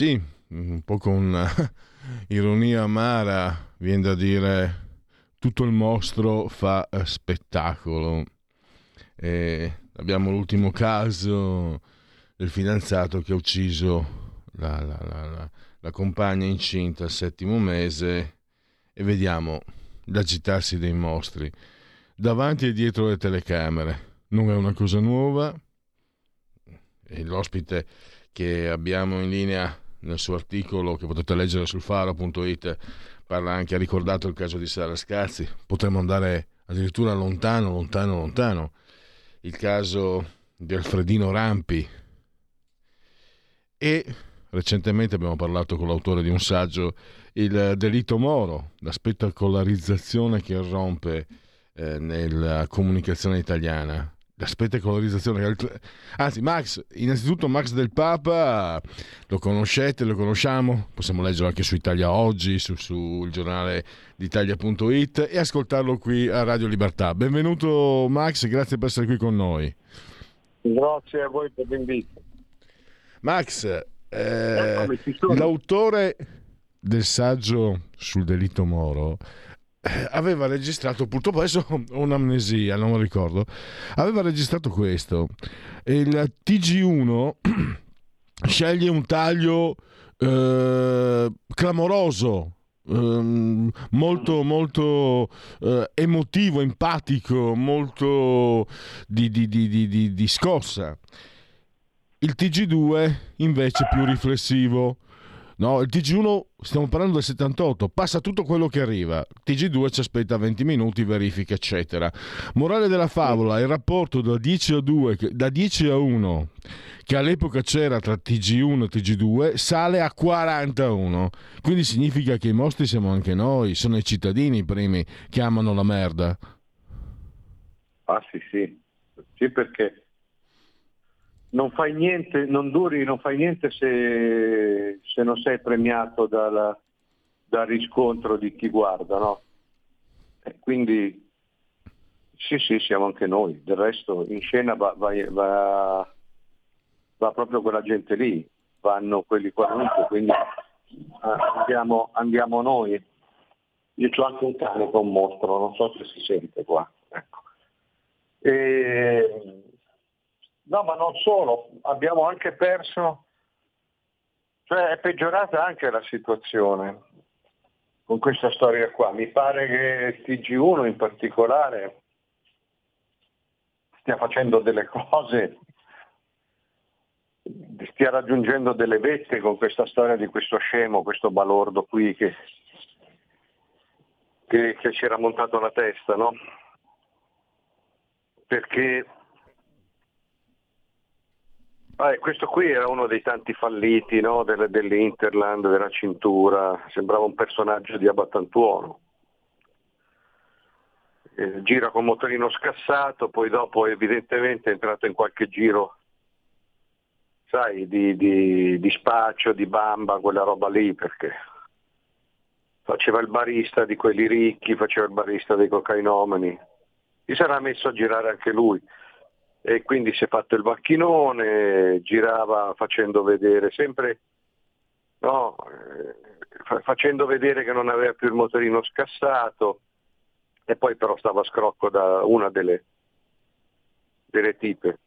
Sì, un po' con ironia amara, viene da dire tutto il mostro fa eh, spettacolo. E abbiamo l'ultimo caso del fidanzato che ha ucciso la, la, la, la compagna incinta al settimo mese e vediamo l'agitarsi dei mostri davanti e dietro le telecamere. Non è una cosa nuova. E l'ospite che abbiamo in linea nel suo articolo che potete leggere sul faro.it parla anche, ha ricordato il caso di Sara Scazzi, potremmo andare addirittura lontano, lontano, lontano, il caso di Alfredino Rampi. E recentemente abbiamo parlato con l'autore di un saggio, il delitto Moro, la spettacolarizzazione che irrompe eh, nella comunicazione italiana la spettacolarizzazione. Anzi, Max, innanzitutto Max del Papa, lo conoscete, lo conosciamo, possiamo leggerlo anche su Italia Oggi, sul su giornale d'Italia.it e ascoltarlo qui a Radio Libertà. Benvenuto Max, grazie per essere qui con noi. Grazie a voi per l'invito. Max, eh, l'autore del saggio sul delitto Moro eh, aveva registrato, purtroppo adesso ho un'amnesia, non lo ricordo, aveva registrato questo. Il TG1 sceglie un taglio eh, clamoroso, ehm, molto molto eh, emotivo, empatico, molto di, di, di, di, scossa. Il TG2 invece più riflessivo No, il TG1 stiamo parlando del 78, passa tutto quello che arriva. TG2 ci aspetta 20 minuti, verifica, eccetera. Morale della favola, il rapporto da 10 a 2, da 10 a 1 che all'epoca c'era tra TG1 e TG2 sale a 41. Quindi significa che i mostri siamo anche noi, sono i cittadini i primi che amano la merda. Ah sì, sì. Sì, perché non fai niente, non duri, non fai niente se, se non sei premiato dal, dal, riscontro di chi guarda, no? E quindi sì, sì, siamo anche noi. Del resto in scena va, va, va, va proprio quella gente lì, vanno quelli qualunque, quindi andiamo, andiamo noi. Io ho anche un cane con mostro, non so se si sente qua. Ecco. E No, ma non solo, abbiamo anche perso, cioè è peggiorata anche la situazione con questa storia qua. Mi pare che TG1 in particolare stia facendo delle cose, stia raggiungendo delle vette con questa storia di questo scemo, questo balordo qui che, che, che ci era montato la testa, no? Perché Ah, questo qui era uno dei tanti falliti no? Delle, dell'Interland, della cintura, sembrava un personaggio di Abbattantuono. Eh, gira con motorino scassato, poi dopo evidentemente è entrato in qualche giro, sai, di, di, di spaccio, di bamba, quella roba lì, perché faceva il barista di quelli ricchi, faceva il barista dei cocainomani. Si sarà messo a girare anche lui e quindi si è fatto il macchinone, girava facendo vedere sempre, no, eh, facendo vedere che non aveva più il motorino scassato e poi però stava a scrocco da una delle, delle tipe.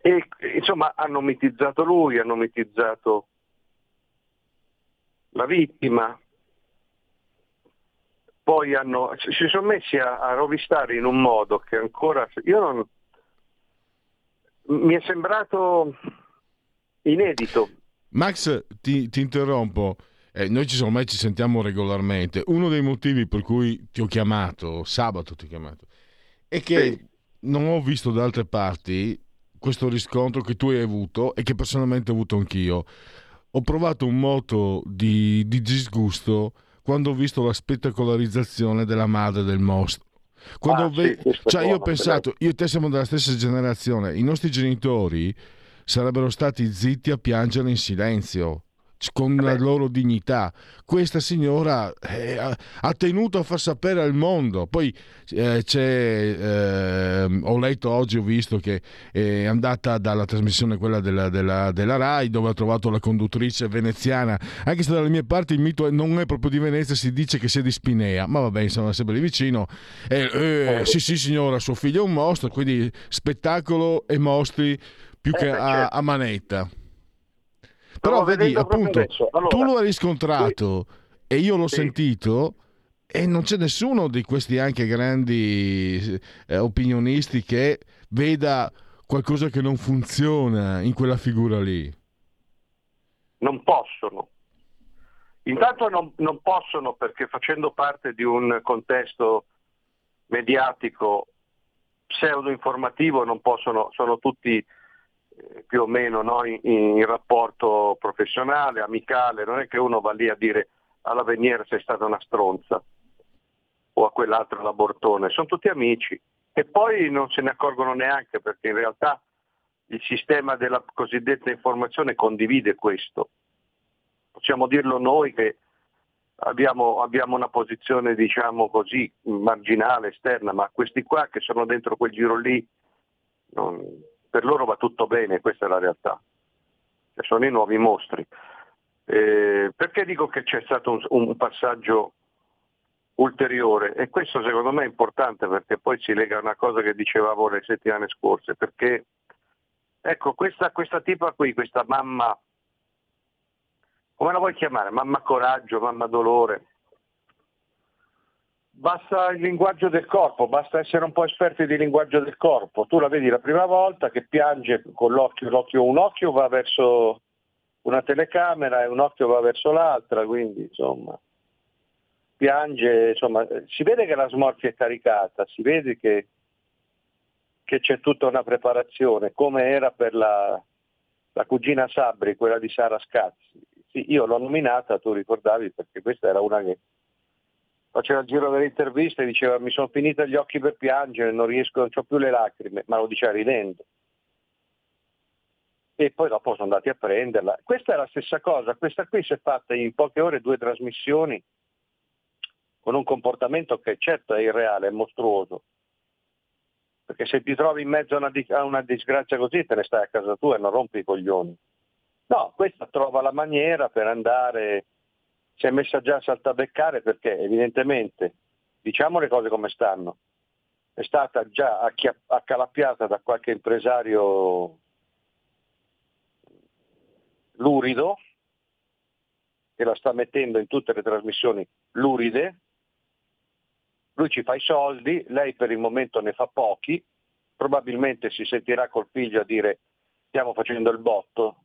E insomma hanno mitizzato lui, hanno mitizzato la vittima, poi hanno, si sono messi a, a, rovistare in un modo che ancora io non, mi è sembrato inedito. Max, ti, ti interrompo. eh, noi ci, ormai ci sentiamo regolarmente. Uno dei motivi per cui ti ho chiamato, sabato ti ho chiamato, è che sì. non ho visto da altre parti questo riscontro che tu hai avuto e che personalmente ho avuto anch'io. Ho provato un moto di, di disgusto quando ho visto la spettacolarizzazione della madre del mostro. Quando ah, ve... sì, cioè, io ho pensato, io e te siamo della stessa generazione, i nostri genitori sarebbero stati zitti a piangere in silenzio con la loro dignità. Questa signora eh, ha tenuto a far sapere al mondo. Poi eh, eh, ho letto oggi, ho visto che è andata dalla trasmissione quella della, della, della, RAI dove ha trovato la conduttrice veneziana, anche se dalle mie parti il mito non è proprio di Venezia, si dice che sia di Spinea, ma vabbè, insomma, sempre lì vicino. Eh, sì, sì, signora, suo figlio è un mostro, quindi spettacolo e mostri più che a, certo. a manetta. Però vedi, appunto, allora, tu lo hai riscontrato sì. e io l'ho sì. sentito e non c'è nessuno di questi anche grandi eh, opinionisti che veda qualcosa che non funziona in quella figura lì. Non possono. Intanto non, non possono perché facendo parte di un contesto mediatico pseudo-informativo non possono, sono tutti più o meno no, in, in, rapporto professionale, amicale, non è che uno va lì a dire alla Veniera sei stata una stronza o a quell'altro l'abortone, sono tutti amici e poi non se ne accorgono neanche perché in realtà il sistema della cosiddetta informazione condivide questo. Possiamo dirlo noi che abbiamo, abbiamo una posizione diciamo così marginale, esterna, ma questi qua che sono dentro quel giro lì non, per loro va tutto bene, questa è la realtà. Cioè, sono i nuovi mostri. Eh, perché dico che c'è stato un, un, passaggio ulteriore? E questo secondo me è importante perché poi si lega a una cosa che dicevamo le settimane scorse, perché ecco questa, questa tipa qui, questa mamma, come la vuoi chiamare? Mamma coraggio, mamma dolore, Basta il linguaggio del corpo, basta essere un po' esperti di linguaggio del corpo. Tu la vedi la prima volta che piange con l'occhio, l'occhio un occhio va verso una telecamera e un occhio va verso l'altra, quindi insomma piange, insomma, si vede che la smorfia è caricata, si vede che, che c'è tutta una preparazione, come era per la, la cugina Sabri, quella di Sara Scazzi. Sì, io l'ho nominata, tu ricordavi, perché questa era una che faceva il giro delle interviste e diceva mi sono finiti gli occhi per piangere, non riesco, non ho più le lacrime, ma lo diceva ridendo. E poi dopo sono andati a prenderla. Questa è la stessa cosa, questa qui si è fatta in poche ore due trasmissioni con un comportamento che certo è irreale, è mostruoso. Perché se ti trovi in mezzo a una, a una disgrazia così te ne stai a casa tua e non rompi i coglioni. No, questa trova la maniera per andare si è messa già a saltabeccare perché evidentemente, diciamo le cose come stanno, è stata già accalappiata da qualche impresario lurido che la sta mettendo in tutte le trasmissioni luride, lui ci fa i soldi, lei per il momento ne fa pochi, probabilmente si sentirà col figlio a dire stiamo facendo il botto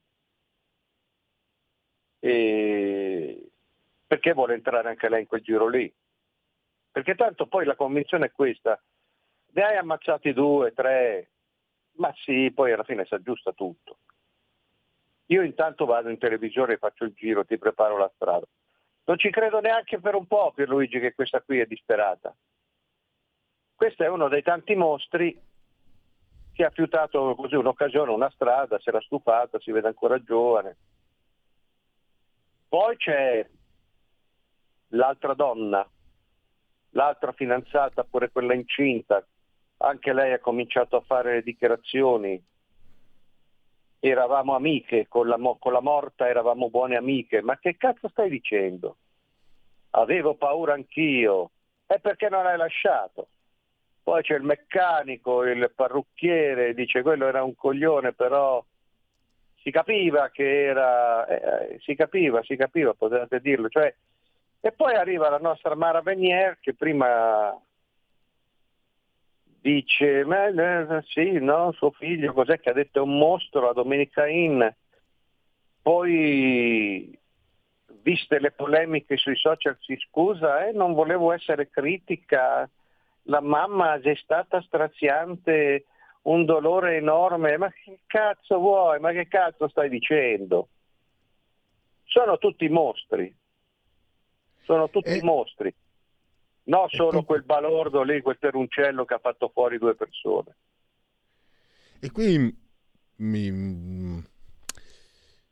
e perché vuole entrare anche lei in quel giro lì? Perché tanto poi la convinzione è questa, ne hai ammazzati due, tre, ma sì, poi alla fine si aggiusta tutto. Io intanto vado in televisione faccio il giro, ti preparo la strada. Non ci credo neanche per un po', Pierluigi, che questa qui è disperata. Questo è uno dei tanti mostri che ha fiutato così un'occasione, una strada, si era stufata, si vede ancora giovane. Poi c'è l'altra donna, l'altra fidanzata, pure quella incinta, anche lei ha cominciato a fare dichiarazioni. Eravamo amiche, con la, con la morta eravamo buone amiche, ma che cazzo stai dicendo? Avevo paura anch'io, e perché non l'hai lasciato? Poi c'è il meccanico, il parrucchiere, dice quello era un coglione, però si capiva che era, eh, si capiva, si capiva, potete dirlo, cioè e poi arriva la nostra Mara Venier che prima dice, ma eh, sì, no, suo figlio, cos'è che ha detto? È un mostro, la Domenica Inn. Poi viste le polemiche sui social si scusa, eh, non volevo essere critica, la mamma è stata straziante, un dolore enorme, ma che cazzo vuoi, ma che cazzo stai dicendo? Sono tutti mostri, sono tutti e... mostri, no solo tu... quel balordo lì, quel teruncello che ha fatto fuori due persone. E qui mi...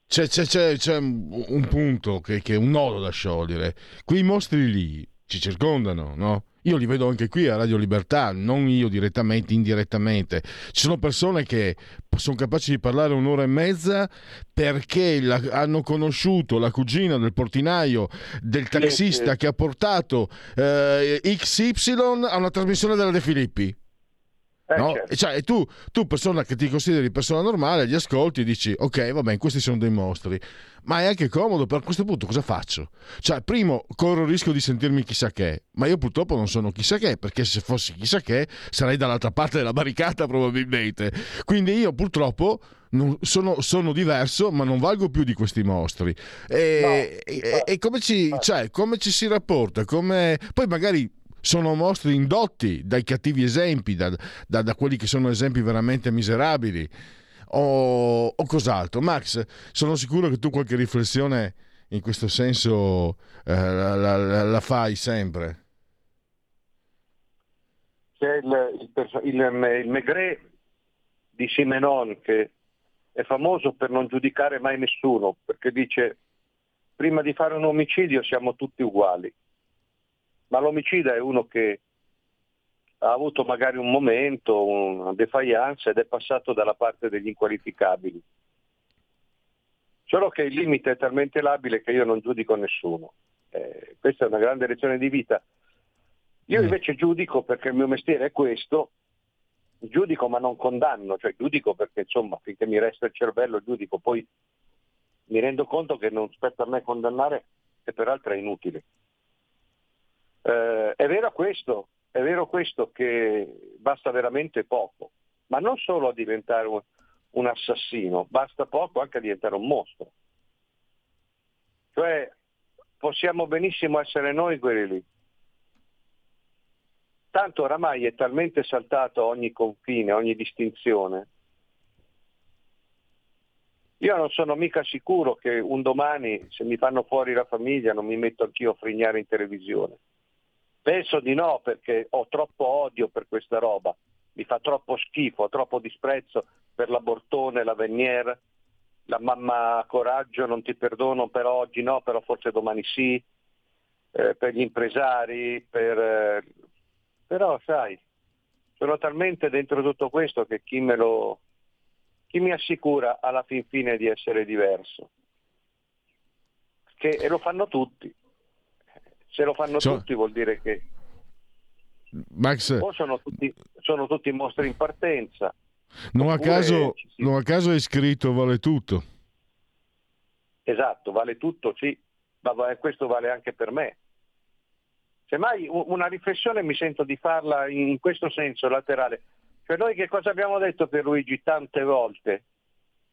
c'è, c'è, c'è, c'è, un punto che, che, è un nodo da sciogliere. Quei mostri lì ci circondano, no? Io li vedo anche qui a Radio Libertà, non io direttamente, indirettamente. Ci sono persone che sono capaci di parlare un'ora e mezza perché la, hanno conosciuto la cugina del portinaio, del taxista che ha portato eh, XY a una trasmissione della De Filippi. Eh, no? certo. cioè, tu, tu, persona che ti consideri persona normale, gli ascolti e dici ok, va bene, questi sono dei mostri. Ma è anche comodo, per questo punto cosa faccio? Cioè, primo, corro il rischio di sentirmi chissà che, ma io purtroppo non sono chissà che, perché se fossi chissà che sarei dall'altra parte della barricata probabilmente. Quindi io purtroppo... Sono, sono, diverso, ma non valgo più di questi mostri. E, no, e, e come, ci, cioè, come, ci, si rapporta? Come... Poi magari sono mostri indotti dai cattivi esempi, da, da, da quelli che sono esempi veramente miserabili o, o, cos'altro. Max, sono sicuro che tu qualche riflessione in questo senso eh, la, la, la, fai sempre. C'è il, il, il, il Maigret di Simenon che è famoso per non giudicare mai nessuno, perché dice prima di fare un omicidio siamo tutti uguali ma l'omicida è uno che ha avuto magari un momento, una defiance ed è passato dalla parte degli inqualificabili. Solo che il limite è talmente labile che io non giudico nessuno. Eh, questa è una grande lezione di vita. Io mm. invece giudico perché il mio mestiere è questo, giudico ma non condanno, cioè giudico perché insomma finché mi resta il cervello giudico, poi mi rendo conto che non spetta a me condannare e peraltro è inutile. Eh, è vero questo, è vero questo che basta veramente poco, ma non solo a diventare un, un assassino, basta poco anche a diventare un mostro. Cioè possiamo benissimo essere noi quelli lì. Tanto oramai è talmente saltato ogni confine, ogni distinzione. Io non sono mica sicuro che un domani, se mi fanno fuori la famiglia, non mi metto anch'io a frignare in televisione. Penso di no perché ho troppo odio per questa roba, mi fa troppo schifo, ho troppo disprezzo per la Bortone, la Venier, la mamma Coraggio, non ti perdono per oggi no, però forse domani sì, eh, per gli impresari, per, eh, però sai, sono talmente dentro tutto questo che chi lo, chi mi assicura alla fin fine di essere diverso? Che, e lo fanno tutti. Se lo fanno so... tutti vuol dire che Max... o sono tutti, sono tutti mostri in partenza. Non a, caso, si... non a caso hai scritto vale tutto. Esatto, vale tutto, sì, ma questo vale anche per me. Semmai una riflessione mi sento di farla in questo senso laterale. Cioè noi che cosa abbiamo detto per Luigi tante volte?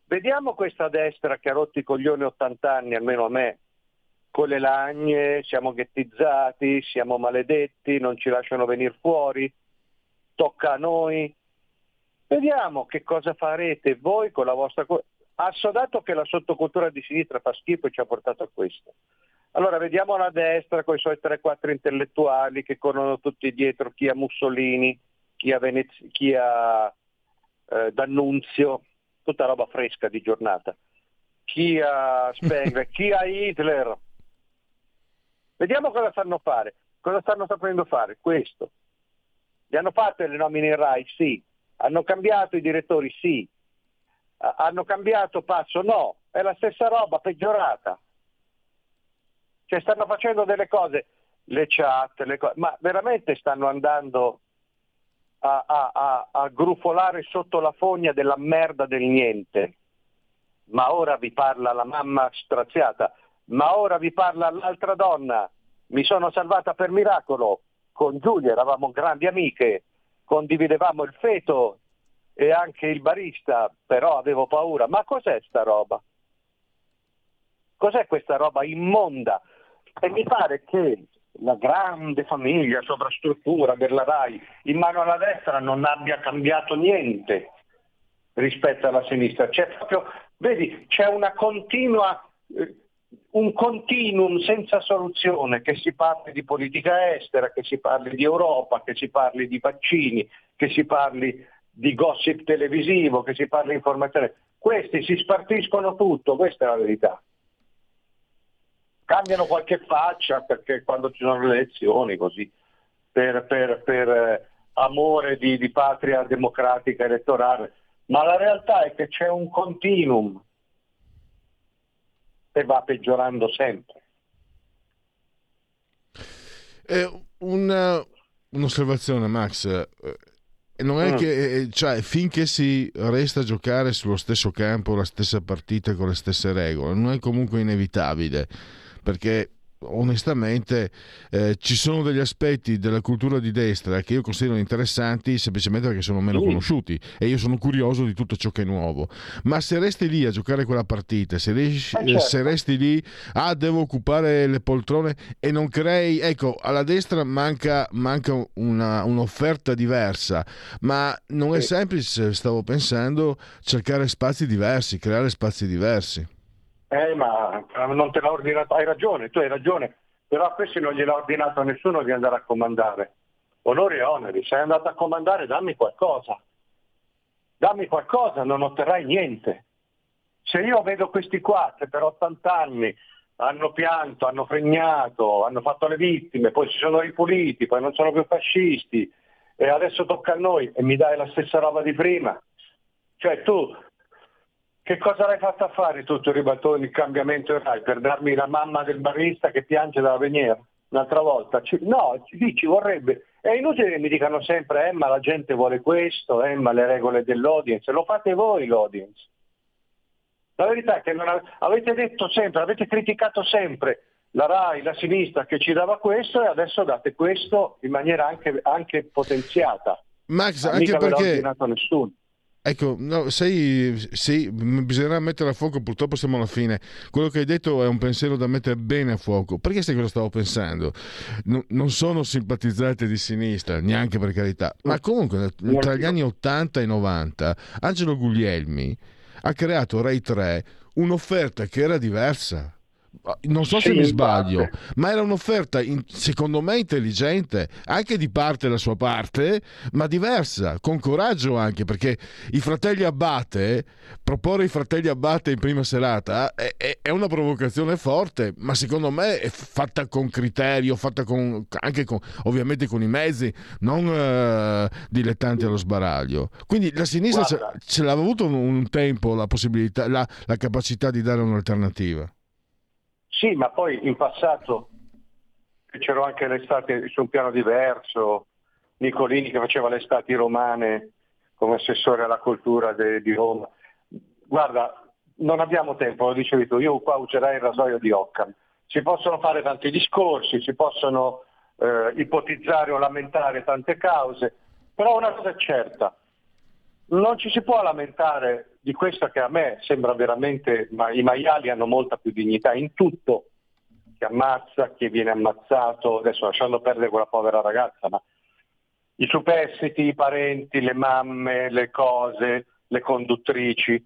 Vediamo questa destra che ha rotto i coglioni 80 anni, almeno a me, con le lagne, siamo ghettizzati, siamo maledetti, non ci lasciano venire fuori, tocca a noi. Vediamo che cosa farete voi con la vostra... Assodato che la sottocultura di sinistra fa schifo e ci ha portato a questo. Allora vediamo la destra con i suoi 3-4 intellettuali che corrono tutti dietro chi ha Mussolini, chi ha, Venez- chi ha eh, D'Annunzio, tutta roba fresca di giornata, chi ha Spengler, chi ha Hitler, Vediamo cosa stanno fare. Cosa stanno sapendo fare? Questo. Gli hanno fatto le nomine in RAI? Sì. Hanno cambiato i direttori? Sì. Hanno cambiato passo? No. È la stessa roba, peggiorata. Cioè stanno facendo delle cose, le chat, le cose, ma veramente stanno andando a, a, a, a grufolare sotto la fogna della merda del niente. Ma ora vi parla la mamma straziata ma ora vi parla l'altra donna, mi sono salvata per miracolo, con Giulia eravamo grandi amiche, condividevamo il feto e anche il barista, però avevo paura, ma cos'è sta roba? Cos'è questa roba immonda? E mi pare che la grande famiglia, sovrastruttura della RAI in mano alla destra non abbia cambiato niente rispetto alla sinistra. C'è proprio, vedi, c'è una continua, eh, un continuum senza soluzione, che si parli di politica estera, che si parli di Europa, che si parli di vaccini, che si parli di gossip televisivo, che si parli di informazione. Questi si spartiscono tutto, questa è la verità. Cambiano qualche faccia perché quando ci sono le elezioni così, per, per, per eh, amore di, di patria democratica elettorale, ma la realtà è che c'è un continuum e va peggiorando sempre. Eh, una, un'osservazione Max, eh, non è mm. che eh, cioè, finché si resta a giocare sullo stesso campo la stessa partita con le stesse regole, non è comunque inevitabile perché onestamente eh, ci sono degli aspetti della cultura di destra che io considero interessanti semplicemente perché sono meno conosciuti e io sono curioso di tutto ciò che è nuovo. Ma se resti lì a giocare quella partita se, riesci, eh certo. se resti lì ah devo occupare le poltrone e non crei ecco alla destra manca, manca una, un'offerta diversa ma non è semplice stavo pensando cercare spazi diversi creare spazi diversi eh, ma non te l'ha ordinato, hai ragione, tu hai ragione, però a questi non gliel'ha ordinato nessuno di andare a comandare. Onori e oneri, sei andato a comandare, dammi qualcosa. Dammi qualcosa, non otterrai niente. Se io vedo questi qua che per 80 anni hanno pianto, hanno fregnato, hanno fatto le vittime, poi si sono ripuliti, poi non sono più fascisti e adesso tocca a noi e mi dai la stessa roba di prima. Cioè tu che cosa l'hai fatta fare tutto il ribaltone, il cambiamento Rai per darmi la mamma del barista che piange dalla veniera un'altra volta? Ci, no, lì ci vorrebbe. È inutile che mi dicano sempre, eh ma la gente vuole questo, eh ma le regole dell'audience, lo fate voi l'audience. La verità è che non avete detto sempre, avete criticato sempre la RAI, la sinistra che ci dava questo e adesso date questo in maniera anche, anche potenziata. Max, anche perché... Ecco, no, sei, sei, bisognerà mettere a fuoco, purtroppo siamo alla fine. Quello che hai detto è un pensiero da mettere bene a fuoco. Perché sai cosa stavo pensando? No, non sono simpatizzante di sinistra, neanche per carità, ma comunque tra gli anni 80 e 90 Angelo Guglielmi ha creato Rai 3 un'offerta che era diversa non so se mi sbaglio, parte. ma era un'offerta in, secondo me intelligente, anche di parte la sua parte, ma diversa, con coraggio anche, perché i fratelli Abate, proporre i fratelli Abate in prima serata è, è, è una provocazione forte, ma secondo me è fatta con criterio, fatta con, anche con, ovviamente con i mezzi, non uh, dilettanti allo sbaraglio. Quindi la sinistra ce, ce l'ha avuto un, un tempo la possibilità, la, la capacità di dare un'alternativa. Sì, ma poi in passato c'erano anche le estati su un piano diverso, Nicolini che faceva le estati romane come assessore alla cultura de, di Roma. Guarda, non abbiamo tempo, lo dicevi tu, io qua userei il rasoio di Occam. Si possono fare tanti discorsi, si possono eh, ipotizzare o lamentare tante cause, però una cosa è certa, non ci si può lamentare di questo che a me sembra veramente, ma i maiali hanno molta più dignità in tutto, chi ammazza, chi viene ammazzato, adesso lasciando perdere quella povera ragazza, ma i superstiti, i parenti, le mamme, le cose, le conduttrici.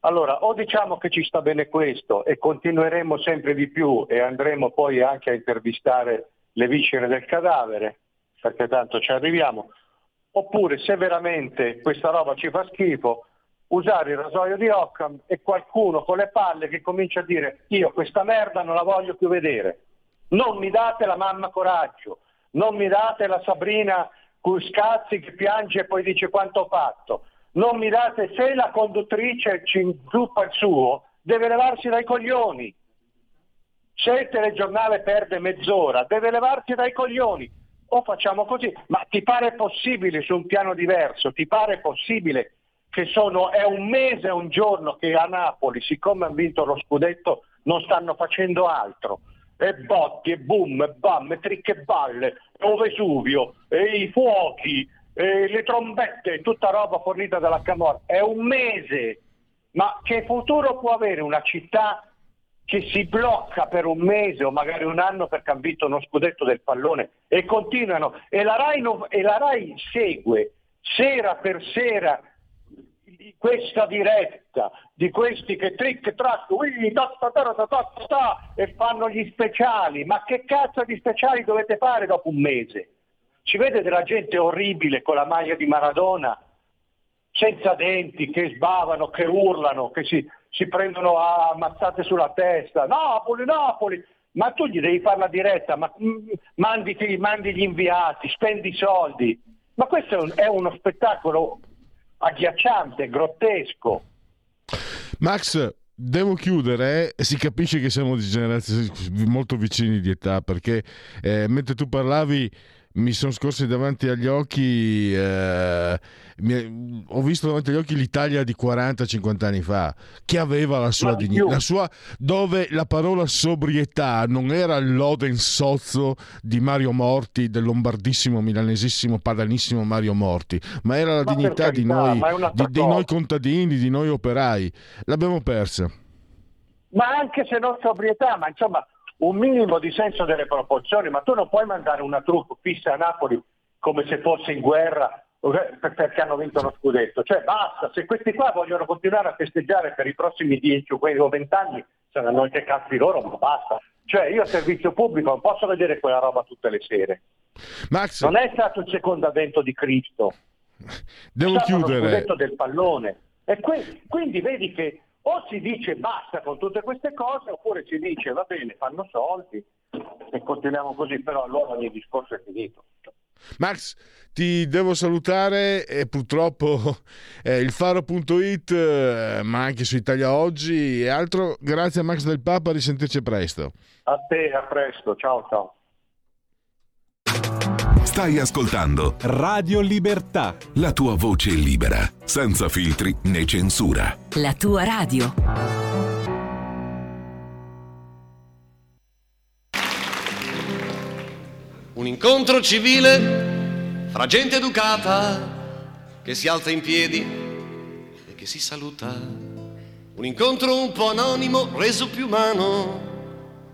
Allora, o diciamo che ci sta bene questo e continueremo sempre di più e andremo poi anche a intervistare le viscere del cadavere, perché tanto ci arriviamo, oppure se veramente questa roba ci fa schifo, usare il rasoio di Occam e qualcuno con le palle che comincia a dire io questa merda non la voglio più vedere. Non mi date la mamma coraggio, non mi date la Sabrina Cuscazzi che piange e poi dice quanto ho fatto. Non mi date se la conduttrice ci inzuppa il suo, deve levarsi dai coglioni. Se il telegiornale perde mezz'ora, deve levarsi dai coglioni o facciamo così, ma ti pare possibile su un piano diverso, ti pare possibile che sono, è un mese e un giorno che a Napoli, siccome hanno vinto lo scudetto, non stanno facendo altro. E botti, e boom, e bam, e trick balle, o Vesuvio, e i fuochi, e le trombette, tutta roba fornita dalla Camorra. È un mese. Ma che futuro può avere una città che si blocca per un mese o magari un anno perché hanno vinto uno scudetto del pallone e continuano e la Rai, non, e la Rai segue sera per sera questa diretta di questi che trick track ui, ta, ta, ta, e fanno gli speciali. Ma che cazzo di speciali dovete fare dopo un mese? Ci vede della gente orribile con la maglia di Maradona senza denti che sbavano che urlano che si, si prendono a ammazzate sulla testa. Napoli Napoli! Ma tu gli devi fare la diretta ma mm, mandi, gli inviati spendi soldi. Ma questo è, un, è uno spettacolo agghiacciante, grottesco. Max, Devo chiudere e si capisce che siamo di generazioni molto vicini di età perché eh, mentre tu parlavi mi sono scorsi davanti agli occhi, eh, mi, ho visto davanti agli occhi l'Italia di 40-50 anni fa, che aveva la sua dignità, dove la parola sobrietà non era l'oden sozzo di Mario Morti, del lombardissimo, milanesissimo, padanissimo Mario Morti, ma era la ma dignità carità, di noi, di, dei noi contadini, di noi operai. L'abbiamo persa. Ma anche se non sobrietà, ma insomma un minimo di senso delle proporzioni, ma tu non puoi mandare una troupe fissa a Napoli come se fosse in guerra perché hanno vinto lo scudetto. Cioè basta, se questi qua vogliono continuare a festeggiare per i prossimi 10 o 20 anni, saranno anche cazzi loro, ma basta. Cioè io a servizio pubblico non posso vedere quella roba tutte le sere. Max, non è stato il secondo avvento di Cristo. Devo chiudere. Lo scudetto del pallone. E que- quindi vedi che o si dice basta con tutte queste cose oppure si dice va bene, fanno soldi e continuiamo così, però allora ogni discorso è finito. Max, ti devo salutare e purtroppo eh, il faro.it, eh, ma anche su Italia Oggi e altro. Grazie a Max del Papa, risentirci presto. A te, a presto, ciao ciao. Stai ascoltando Radio Libertà. La tua voce libera, senza filtri né censura. La tua radio. Un incontro civile fra gente educata che si alza in piedi e che si saluta. Un incontro un po' anonimo reso più umano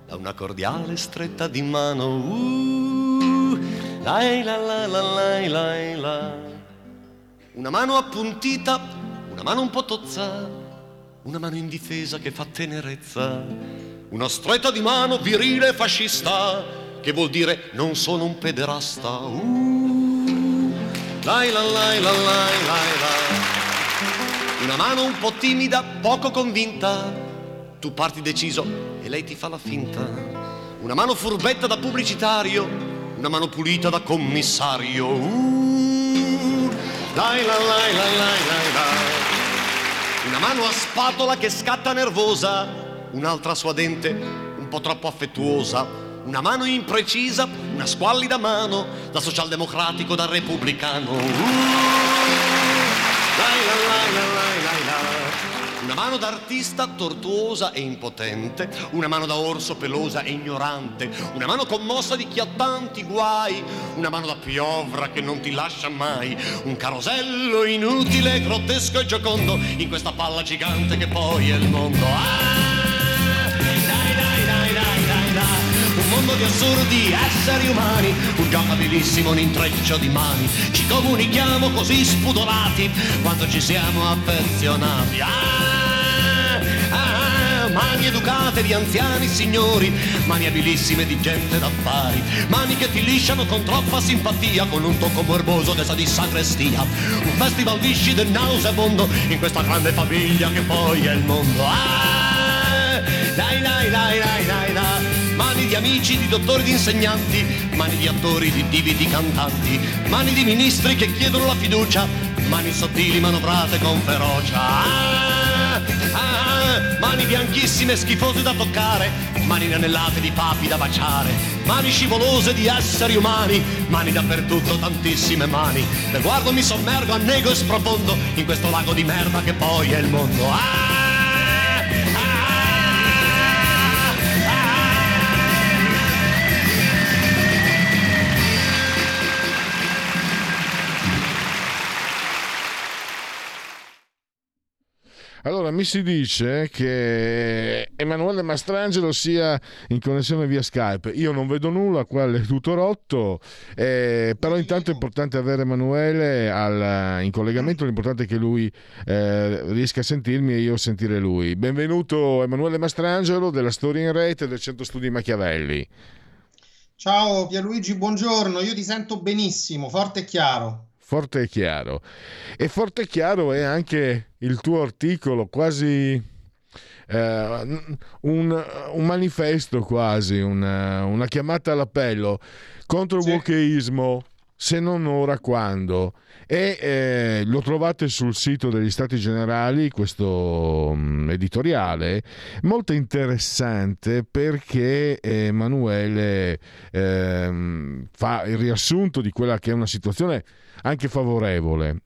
da una cordiale stretta di mano. Uh, Lai la la la la la la. Una mano appuntita, una mano un po' tozza, una mano indifesa che fa tenerezza, una stretta di mano virile fascista, che vuol dire non sono un pederasta. Uh, lai la la la la la Una mano un po' timida, poco convinta, tu parti deciso e lei ti fa la finta. Una mano furbetta da pubblicitario, una mano pulita da commissario. Uh, lai, lai, lai, lai, lai, lai. Una mano a spatola che scatta nervosa, un'altra sua dente un po' troppo affettuosa. Una mano imprecisa, una squallida mano da socialdemocratico, da repubblicano. Uh, lai, lai, lai, lai, lai. Una mano d'artista tortuosa e impotente, una mano da orso pelosa e ignorante, una mano commossa di chi ha tanti guai, una mano da piovra che non ti lascia mai, un carosello inutile, grottesco e giocondo in questa palla gigante che poi è il mondo. Ah, dai, dai, dai, dai, dai, dai. Un mondo di assurdi esseri umani, un gioco abilissimo, un intreccio di mani. Ci comunichiamo così spudorati quando ci siamo affezionati. Ah! Mani educate di anziani signori, mani abilissime di gente d'affari, mani che ti lisciano con troppa simpatia, con un tocco morboso che sa di sagrestia. Un festival viscide nauseabondo in questa grande famiglia che poi è il mondo. Ah, dai, dai, dai, dai, dai, dai. Mani di amici, di dottori, di insegnanti, mani di attori, di divi, di cantanti, mani di ministri che chiedono la fiducia, mani sottili manovrate con ferocia. Ah, ah, mani bianchissime schifose da toccare, mani inanellate di papi da baciare, mani scivolose di esseri umani, mani dappertutto, tantissime mani. Le guardo, mi sommergo, annego e sprofondo in questo lago di merda che poi è il mondo. Ah! Allora, mi si dice che Emanuele Mastrangelo sia in connessione via Skype. Io non vedo nulla, qua è tutto rotto, eh, però intanto è importante avere Emanuele al, in collegamento, l'importante è che lui eh, riesca a sentirmi e io sentire lui. Benvenuto Emanuele Mastrangelo della Storia in Rete del Centro Studi Machiavelli. Ciao Pierluigi, buongiorno, io ti sento benissimo, forte e chiaro forte e chiaro. E forte e chiaro è anche il tuo articolo, quasi eh, un, un, manifesto, quasi una, una, chiamata all'appello contro il sì. wokeismo, se non ora quando. E eh, lo trovate sul sito degli Stati Generali, questo um, editoriale, molto interessante perché Emanuele eh, fa il riassunto di quella che è una situazione anche favorevole.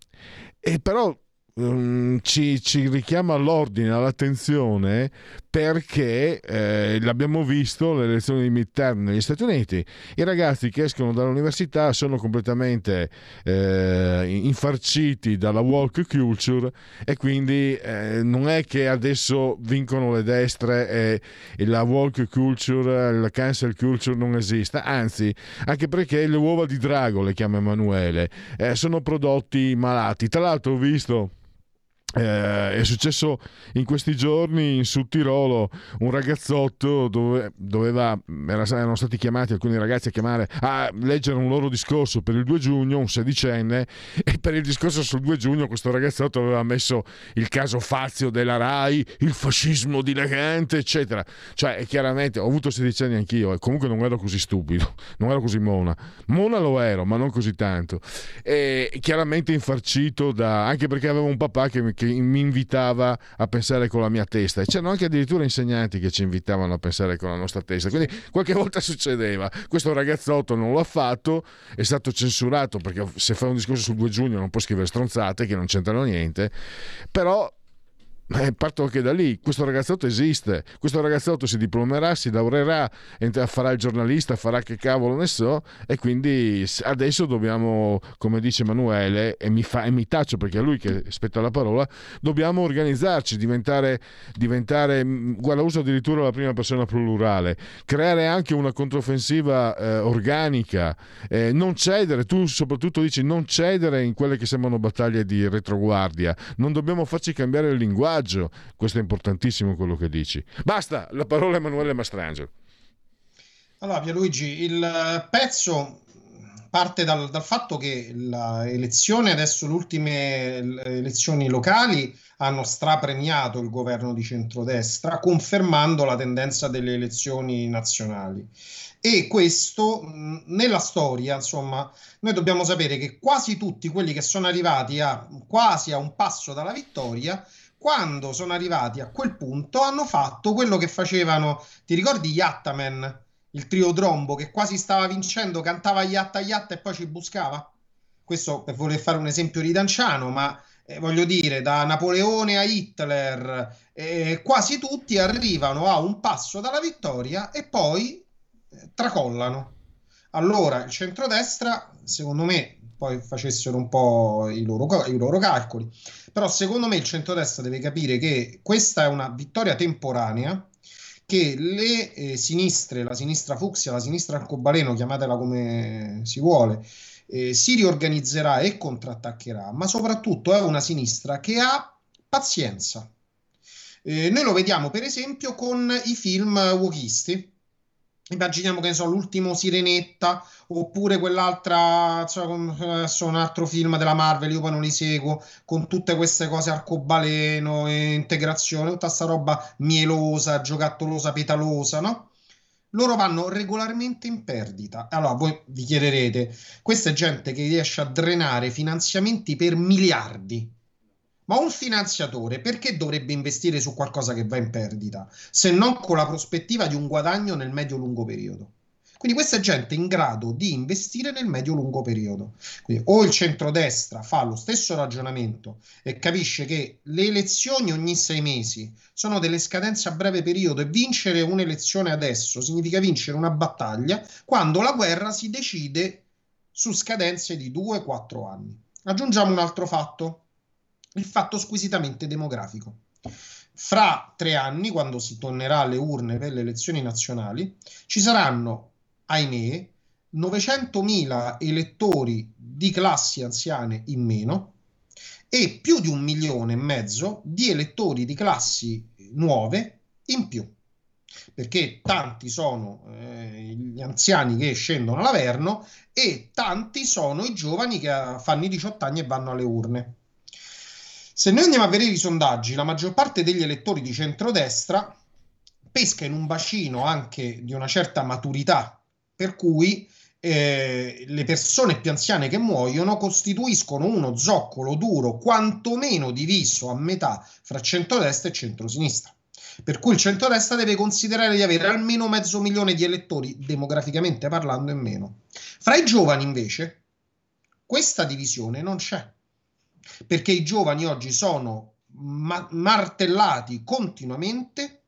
E però um, ci, ci, richiama all'ordine, all'attenzione perché eh, l'abbiamo visto le elezioni di midterm negli Stati Uniti, i ragazzi che escono dall'università sono completamente eh, infarciti dalla walk culture e quindi eh, non è che adesso vincono le destre e, e la walk culture, la cancel culture non esista, anzi anche perché le uova di drago, le chiama Emanuele, eh, sono prodotti malati. Tra l'altro ho visto eh, è successo in questi giorni in Sud Tirolo un ragazzotto dove, doveva, erano stati chiamati alcuni ragazzi a chiamare a leggere un loro discorso per il 2 giugno, un sedicenne, e per il discorso sul 2 giugno questo ragazzotto aveva messo il caso Fazio della RAI, il fascismo dilagante, eccetera. Cioè, chiaramente ho avuto 16 anni anch'io e comunque non ero così stupido, non ero così mona. Mona lo ero, ma non così tanto. E chiaramente infarcito da... anche perché avevo un papà che, che che mi invitava a pensare con la mia testa. E c'erano anche addirittura insegnanti che ci invitavano a pensare con la nostra testa. Quindi qualche volta succedeva. Questo ragazzotto non l'ha fatto è stato censurato perché se fa un discorso sul 2 giugno non può scrivere stronzate che non c'entrano niente. Però parto anche da lì, questo ragazzotto esiste, questo ragazzotto si diplomerà, si laureerà, farà il giornalista, farà che cavolo ne so e quindi adesso dobbiamo, come dice Emanuele, e mi, fa, e mi taccio perché è lui che aspetta la parola, dobbiamo organizzarci, diventare, diventare mm, guarda uso addirittura la prima persona plurale, creare anche una controffensiva eh, organica, eh, non cedere, tu soprattutto dici non cedere in quelle che sembrano battaglie di retroguardia, non dobbiamo farci cambiare il linguaggio linguaggio. Questo è importantissimo quello che dici. Basta, la parola a Emanuele Mastrangelo. Allora, Pierluigi, il pezzo parte dal, dal fatto che l'elezione, adesso le ultime elezioni locali, hanno strapremiato il governo di centrodestra, confermando la tendenza delle elezioni nazionali. E questo nella storia, insomma, noi dobbiamo sapere che quasi tutti quelli che sono arrivati a quasi a un passo dalla vittoria quando sono arrivati a quel punto hanno fatto quello che facevano, ti ricordi Yattaman, il trio Drombo che quasi stava vincendo, cantava Yatta Yatta e poi ci buscava? Questo per voler fare un esempio ridanciano, ma eh, voglio dire, da Napoleone a Hitler, eh, quasi tutti arrivano a un passo dalla vittoria e poi eh, tracollano. Allora, il centrodestra, secondo me, poi facessero un po' i loro, i loro calcoli. Però secondo me il centrodestra deve capire che questa è una vittoria temporanea che le eh, sinistre, la sinistra fucsia, la sinistra arcobaleno, chiamatela come si vuole, eh, si riorganizzerà e contrattaccherà, ma soprattutto è una sinistra che ha pazienza. Eh, noi lo vediamo per esempio con i film wokisti Immaginiamo che ne so, l'ultimo Sirenetta oppure quell'altra, adesso un altro film della Marvel, io poi non li seguo, con tutte queste cose arcobaleno, integrazione, tutta questa roba mielosa, giocattolosa, petalosa, no? Loro vanno regolarmente in perdita. Allora voi vi chiederete, questa è gente che riesce a drenare finanziamenti per miliardi ma un finanziatore perché dovrebbe investire su qualcosa che va in perdita, se non con la prospettiva di un guadagno nel medio-lungo periodo? Quindi questa è gente in grado di investire nel medio-lungo periodo. Quindi o il centrodestra fa lo stesso ragionamento e capisce che le elezioni ogni sei mesi sono delle scadenze a breve periodo e vincere un'elezione adesso significa vincere una battaglia quando la guerra si decide su scadenze di 2-4 anni. Aggiungiamo un altro fatto il fatto squisitamente demografico. Fra tre anni, quando si tornerà alle urne per le elezioni nazionali, ci saranno, ahimè, 900.000 elettori di classi anziane in meno e più di un milione e mezzo di elettori di classi nuove in più perché tanti sono eh, gli anziani che scendono all'Averno e tanti sono i giovani che fanno i 18 anni e vanno alle urne. Se noi andiamo a vedere i sondaggi, la maggior parte degli elettori di centrodestra pesca in un bacino anche di una certa maturità, per cui eh, le persone più anziane che muoiono costituiscono uno zoccolo duro quantomeno diviso a metà fra centrodestra e centrosinistra. Per cui il centrodestra deve considerare di avere almeno mezzo milione di elettori, demograficamente parlando, in meno. Fra i giovani, invece, questa divisione non c'è, perché i giovani oggi sono ma- martellati continuamente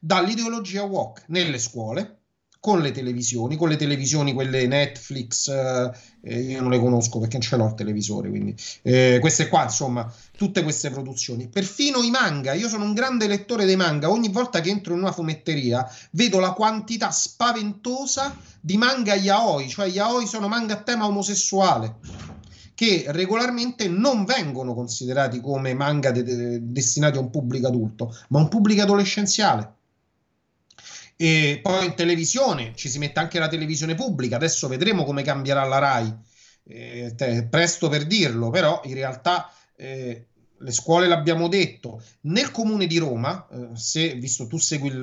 dall'ideologia woke nelle scuole, con le televisioni, con le televisioni, quelle Netflix, eh, io non le conosco perché non ce l'ho il televisore, quindi eh, queste qua, insomma, tutte queste produzioni. Perfino i manga, io sono un grande lettore dei manga, ogni volta che entro in una fumetteria vedo la quantità spaventosa di manga yaoi, cioè yaoi sono manga a tema omosessuale che regolarmente non vengono considerati come manga de- de- destinati a un pubblico adulto, ma a un pubblico adolescenziale e poi in televisione ci si mette anche la televisione pubblica. Adesso vedremo come cambierà la Rai. Eh, te, presto per dirlo, però in realtà eh, le scuole l'abbiamo detto. Nel comune di Roma, eh, se visto tu segui il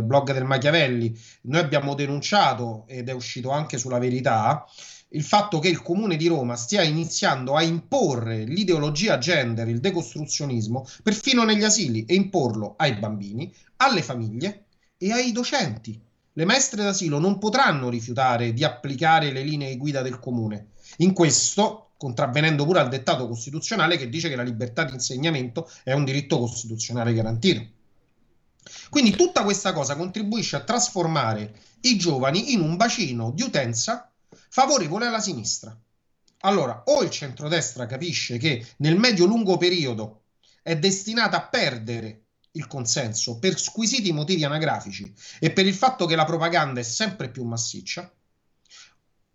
uh, blog del Machiavelli, noi abbiamo denunciato ed è uscito anche sulla verità il fatto che il comune di Roma stia iniziando a imporre l'ideologia gender, il decostruzionismo, perfino negli asili e imporlo ai bambini, alle famiglie e ai docenti. Le maestre d'asilo non potranno rifiutare di applicare le linee guida del comune. In questo, contravvenendo pure al dettato costituzionale che dice che la libertà di insegnamento è un diritto costituzionale garantito. Quindi tutta questa cosa contribuisce a trasformare i giovani in un bacino di utenza favorevole alla sinistra. Allora, o il centrodestra capisce che nel medio-lungo periodo è destinata a perdere il consenso per squisiti motivi anagrafici e per il fatto che la propaganda è sempre più massiccia,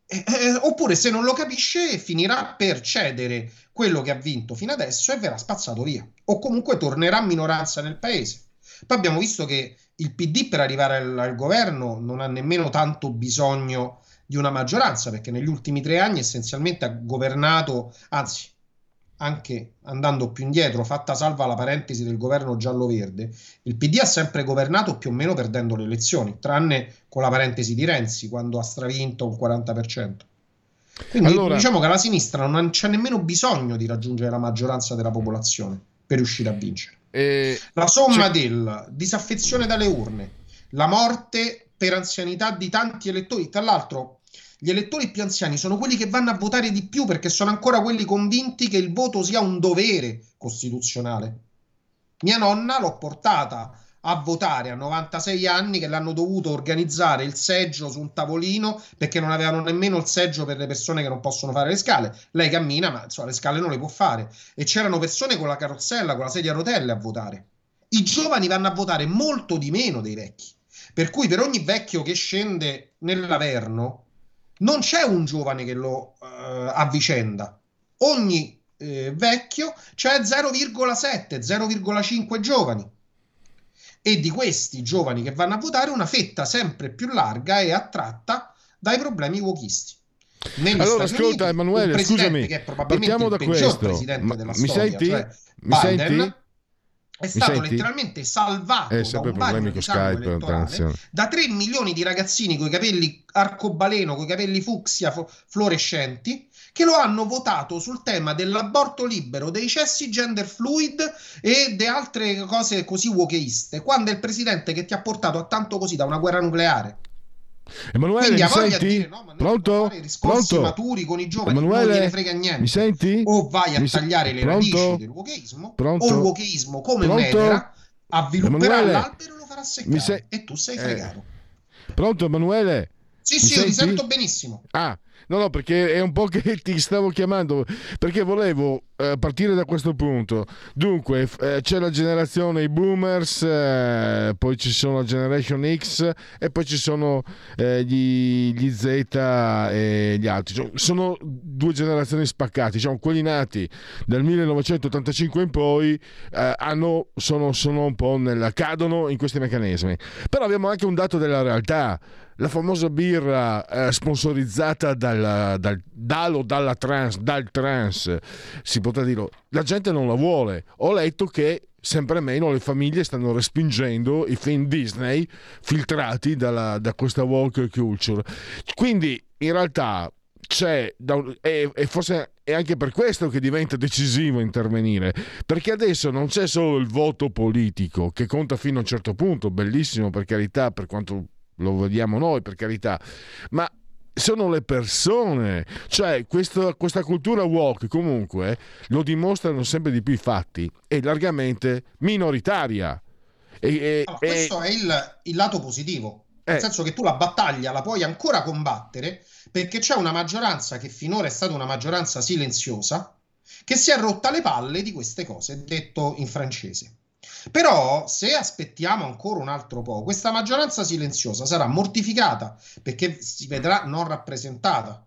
eh, eh, oppure se non lo capisce finirà per cedere quello che ha vinto fino adesso e verrà spazzato via, o comunque tornerà minoranza nel paese. Poi abbiamo visto che il PD per arrivare al, al governo non ha nemmeno tanto bisogno di una maggioranza, perché negli ultimi tre anni essenzialmente ha governato, anzi anche andando più indietro, fatta salva la parentesi del governo giallo-verde, il PD ha sempre governato più o meno perdendo le elezioni, tranne con la parentesi di Renzi, quando ha stravinto un 40%. Quindi allora... diciamo che la sinistra non c'è nemmeno bisogno di raggiungere la maggioranza della popolazione per riuscire a vincere. Eh, la somma c'è... del disaffezione dalle urne, la morte per anzianità di tanti elettori, tra l'altro gli elettori più anziani sono quelli che vanno a votare di più perché sono ancora quelli convinti che il voto sia un dovere costituzionale. Mia nonna l'ho portata a votare a 96 anni che l'hanno dovuto organizzare il seggio su un tavolino perché non avevano nemmeno il seggio per le persone che non possono fare le scale. Lei cammina, ma insomma, le scale non le può fare. E c'erano persone con la carrozzella, con la sedia a rotelle a votare. I giovani vanno a votare molto di meno dei vecchi. Per cui per ogni vecchio che scende nell'Averno non c'è un giovane che lo uh, avvicenda. Ogni eh, vecchio c'è 0,7, 0,5 giovani. E di questi giovani che vanno a votare, una fetta sempre più larga è attratta dai problemi wokisti. Negli allora, Stati ascolta, Uniti, Emanuele, scusami, partiamo da questo. presidente della mi storia, senti? Cioè mi Biden, senti? È stato letteralmente salvato da un bagno di sangue da 3 milioni di ragazzini con i capelli arcobaleno, con i capelli fucsia fo- fluorescenti, che lo hanno votato sul tema dell'aborto libero, dei cessi gender fluid e di altre cose così wokeiste, quando è il presidente che ti ha portato a tanto così da una guerra nucleare. Emanuele, Quindi, mi senti? Dire, no, Pronto? Pronto? maturi con i giovani, Emanuele, non gliene frega niente. Mi senti? O vai a mi tagliare le Pronto? radici del wokeismo, Pronto? o il wokeismo come Pronto? un'edera avvilupperà Emanuele, l'albero e lo farà seccare. Sei... E tu sei fregato. Eh. Pronto, Emanuele? Sì, mi sì, senti? io ti sento benissimo. Ah, no, no, perché è un po' che ti stavo chiamando, perché volevo eh, partire da questo punto. Dunque, eh, c'è la generazione i boomers, eh, poi ci sono la generation X e poi ci sono eh, gli, gli, Z e gli altri. Cioè, sono due generazioni spaccate. Diciamo, quelli nati dal 1985 in poi eh, hanno, sono, sono un po' nella, cadono in questi meccanismi. Però abbiamo anche un dato della realtà la famosa birra eh, sponsorizzata dal, dal, dal, o dalla trans, dal trans, si potrà dire, la gente non la vuole. Ho letto che sempre meno le famiglie stanno respingendo i film Disney filtrati dalla, da questa woke culture. Quindi in realtà c'è, e, e forse è anche per questo che diventa decisivo intervenire, perché adesso non c'è solo il voto politico che conta fino a un certo punto, bellissimo per carità, per quanto lo vediamo noi per carità, ma sono le persone, cioè questo, questa cultura walk comunque lo dimostrano sempre di più i fatti, è largamente minoritaria. E, e, allora, questo e... è il, il, lato positivo, nel eh. senso che tu la battaglia la puoi ancora combattere perché c'è una maggioranza che finora è stata una maggioranza silenziosa che si è rotta le palle di queste cose, detto in francese. Però se aspettiamo ancora un altro po', questa maggioranza silenziosa sarà mortificata perché si vedrà non rappresentata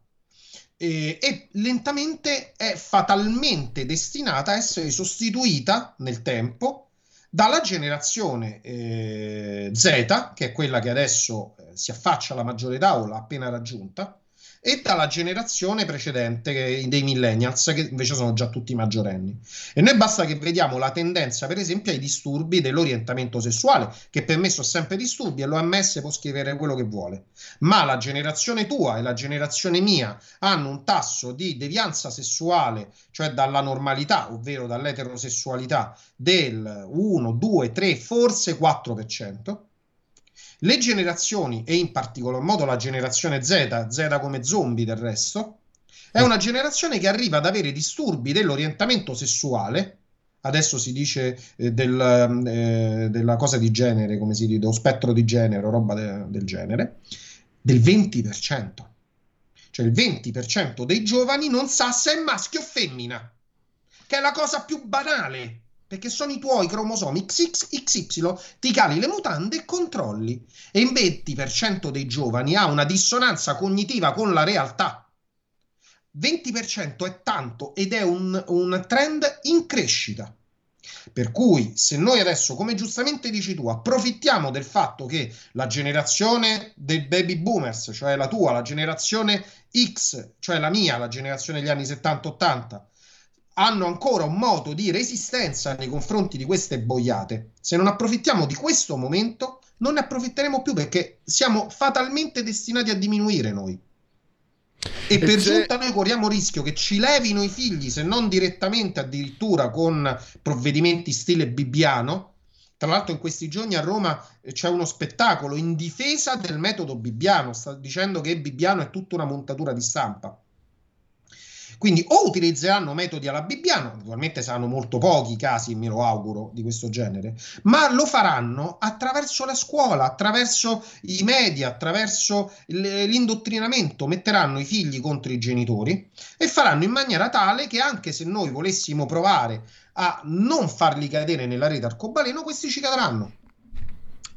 e, e lentamente è fatalmente destinata a essere sostituita nel tempo dalla generazione eh, Z, che è quella che adesso eh, si affaccia alla maggiore età o l'ha appena raggiunta, e dalla generazione precedente dei millennials che invece sono già tutti maggiorenni. E noi basta che vediamo la tendenza, per esempio, ai disturbi dell'orientamento sessuale, che per me sono sempre disturbi e l'OMS può scrivere quello che vuole. Ma la generazione tua e la generazione mia hanno un tasso di devianza sessuale, cioè dalla normalità, ovvero dall'eterosessualità, del 1, 2, 3, forse 4%. Le generazioni, e in particolar modo la generazione Z, Z come zombie del resto, è una generazione che arriva ad avere disturbi dell'orientamento sessuale, adesso si dice eh, del, eh, della cosa di genere, come si dice, dello spettro di genere o roba de, del genere, del 20%. Cioè il 20% dei giovani non sa se è maschio o femmina, che è la cosa più banale perché sono i tuoi cromosomi XXXY, ti cali le mutande e controlli. E il 20% dei giovani ha una dissonanza cognitiva con la realtà. 20% è tanto ed è un, un trend in crescita. Per cui, se noi adesso, come giustamente dici tu, approfittiamo del fatto che la generazione dei baby boomers, cioè la tua, la generazione X, cioè la mia, la generazione degli anni 70-80, hanno ancora un moto di resistenza nei confronti di queste boiate. Se non approfittiamo di questo momento, non ne approfitteremo più perché siamo fatalmente destinati a diminuire noi. E, e per c'è... giunta noi corriamo il rischio che ci levino i figli, se non direttamente addirittura con provvedimenti stile Bibbiano. Tra l'altro in questi giorni a Roma eh, c'è uno spettacolo in difesa del metodo Bibbiano, sta dicendo che Bibbiano è tutta una montatura di stampa. Quindi o utilizzeranno metodi alla Bibbiano, naturalmente saranno molto pochi i casi, me lo auguro, di questo genere, ma lo faranno attraverso la scuola, attraverso i media, attraverso l'indottrinamento, metteranno i figli contro i genitori e faranno in maniera tale che anche se noi volessimo provare a non farli cadere nella rete arcobaleno, questi ci cadranno.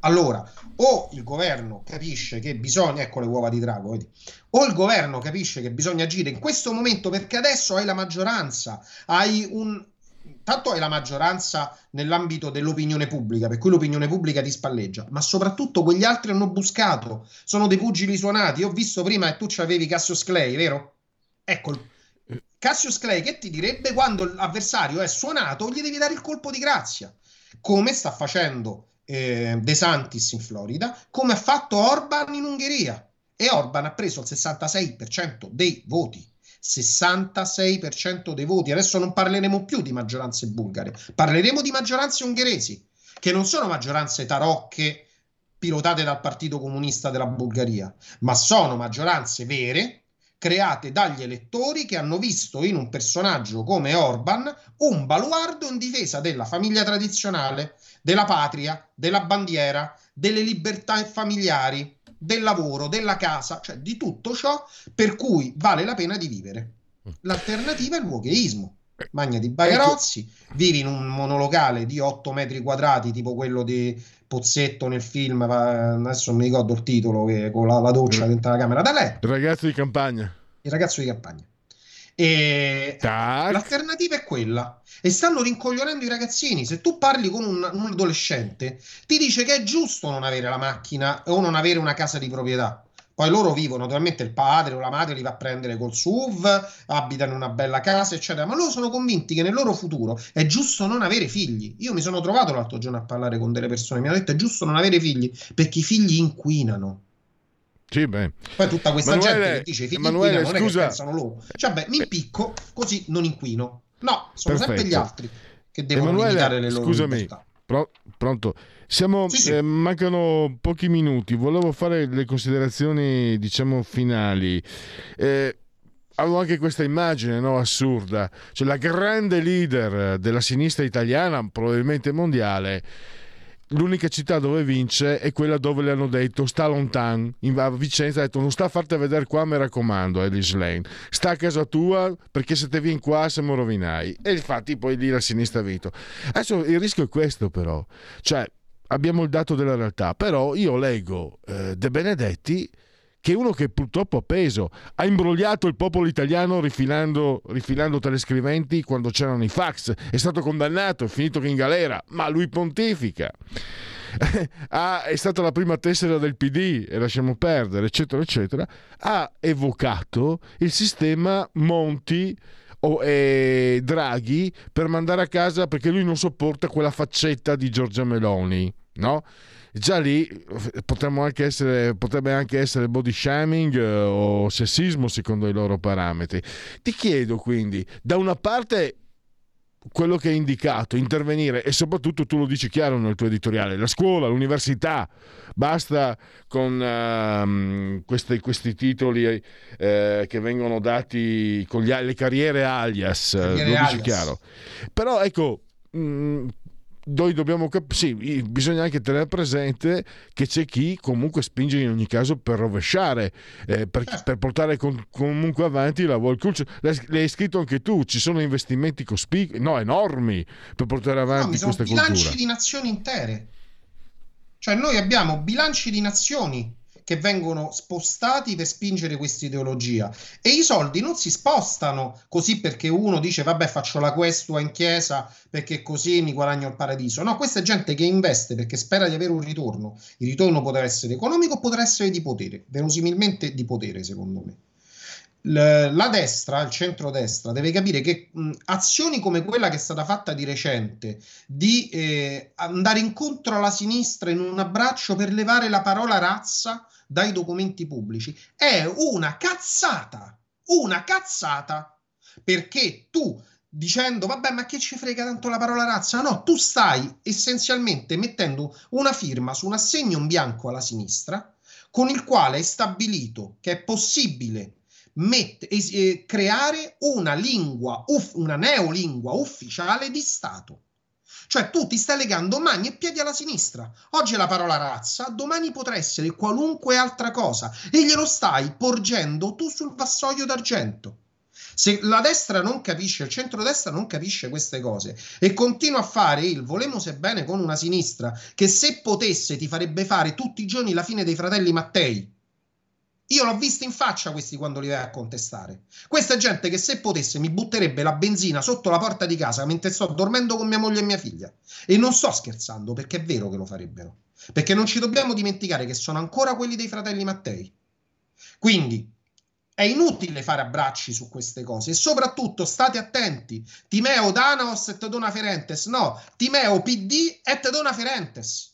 Allora, o il governo capisce che bisogna, ecco le uova di drago, vedi? o il governo capisce che bisogna agire in questo momento perché adesso hai la maggioranza, hai un... Tanto hai la maggioranza nell'ambito dell'opinione pubblica, per cui l'opinione pubblica ti spalleggia, ma soprattutto quegli altri hanno buscato, sono dei pugili suonati. Io ho visto prima che tu avevi Cassius Clay, vero? Ecco, Cassius Clay che ti direbbe quando l'avversario è suonato, gli devi dare il colpo di grazia, come sta facendo eh, De Santis in Florida, come ha fatto Orban in Ungheria. E Orban ha preso il 66% dei voti. 66% dei voti. Adesso non parleremo più di maggioranze bulgare, parleremo di maggioranze ungheresi, che non sono maggioranze tarocche pilotate dal Partito Comunista della Bulgaria, ma sono maggioranze vere create dagli elettori che hanno visto in un personaggio come Orban un baluardo in difesa della famiglia tradizionale, della patria, della bandiera, delle libertà familiari, del lavoro, della casa, cioè di tutto ciò per cui vale la pena di vivere. L'alternativa è il wokismo. magna di Bagarozzi, ecco. vivi in un monolocale di 8 metri quadrati, tipo quello di Pozzetto nel film, adesso non mi ricordo il titolo, che, con la, la doccia mm. dentro la camera da letto. Il ragazzo di campagna. Il ragazzo di campagna. E Tac. l'alternativa è quella. E stanno rincoglionendo i ragazzini. Se tu parli con un, un, adolescente, ti dice che è giusto non avere la macchina o non avere una casa di proprietà. Poi loro vivono, naturalmente il padre o la madre li va a prendere col SUV, abitano in una bella casa, eccetera, ma loro sono convinti che nel loro futuro è giusto non avere figli. Io mi sono trovato l'altro giorno a parlare con delle persone, mi hanno detto è giusto non avere figli perché i figli inquinano. Sì, beh. Poi tutta questa Manuele, gente che dice i figli Emanuele, inquinano, non scusa. è che pensano loro. Cioè, beh, mi impicco così non inquino. No, sono Perfetto. sempre gli altri che devono Emanuele, limitare le loro scusami, libertà. Pro- pronto? Siamo, sì, sì. Eh, mancano pochi minuti, volevo fare le considerazioni, diciamo, finali. Eh, avevo anche questa immagine no, assurda, cioè la grande leader della sinistra italiana, probabilmente mondiale, l'unica città dove vince è quella dove le hanno detto sta lontano a Vicenza ha detto non sta a farti vedere qua mi raccomando Ellis Lane. Sta a casa tua perché se te vieni qua siamo rovinai e infatti poi lì la sinistra ha vinto. Adesso il rischio è questo però. Cioè abbiamo il dato della realtà però io leggo eh, De Benedetti che è uno che purtroppo ha peso, ha imbrogliato il popolo italiano rifilando, rifilando telescriventi quando c'erano i fax, è stato condannato, è finito che in galera, ma lui pontifica. ah, è stata la prima tessera del PD e lasciamo perdere, eccetera, eccetera. Ha evocato il sistema Monti o eh, Draghi per mandare a casa perché lui non sopporta quella faccetta di Giorgia Meloni, no? Già lì anche essere, potrebbe anche essere body shaming eh, o sessismo secondo i loro parametri. Ti chiedo quindi, da una parte quello che è indicato, intervenire e soprattutto tu lo dici chiaro nel tuo editoriale, la scuola, l'università, basta con uh, questi, questi, titoli uh, che vengono dati con gli, le carriere alias, carriere lo alias. dici chiaro. Però ecco, mh, mm, noi dobbiamo capire, sì, bisogna anche tenere presente che c'è chi comunque spinge in ogni caso per rovesciare, eh, per, certo. per, portare con, comunque avanti la world culture. L'hai, scritto anche tu, ci sono investimenti cospicui, no, enormi per portare avanti no, questa cultura. Sono bilanci di nazioni intere. Cioè noi abbiamo bilanci di nazioni che vengono spostati per spingere questa ideologia. E i soldi non si spostano così perché uno dice vabbè faccio la questua in chiesa perché così mi guadagno il paradiso. No questa è gente che investe perché spera di avere un ritorno. Il ritorno potrà essere economico o potrà essere di potere verosimilmente di potere secondo me. La destra, il centrodestra, deve capire che mh, azioni come quella che è stata fatta di recente, di eh, andare incontro alla sinistra in un abbraccio per levare la parola razza dai documenti pubblici, è una cazzata, una cazzata, perché tu dicendo vabbè ma che ci frega tanto la parola razza no tu stai essenzialmente mettendo una firma su un assegno in bianco alla sinistra con il quale è stabilito che è possibile Mette, eh, creare una lingua, uff, una neolingua ufficiale di Stato. Cioè tu ti stai legando mani e piedi alla sinistra. Oggi è la parola razza, domani potrà essere qualunque altra cosa e glielo stai porgendo tu sul vassoio d'argento. Se la destra non capisce, il centrodestra non capisce queste cose e continua a fare il volemo se bene con una sinistra che se potesse ti farebbe fare tutti i giorni la fine dei fratelli Mattei, io l'ho visto in faccia questi quando li vai a contestare. Questa gente che se potesse mi butterebbe la benzina sotto la porta di casa mentre sto dormendo con mia moglie e mia figlia. E non sto scherzando perché è vero che lo farebbero. Perché non ci dobbiamo dimenticare che sono ancora quelli dei fratelli Mattei. Quindi è inutile fare abbracci su queste cose e soprattutto state attenti. Timeo Danaos et dona ferentes. No, Timeo PD et dona ferentes.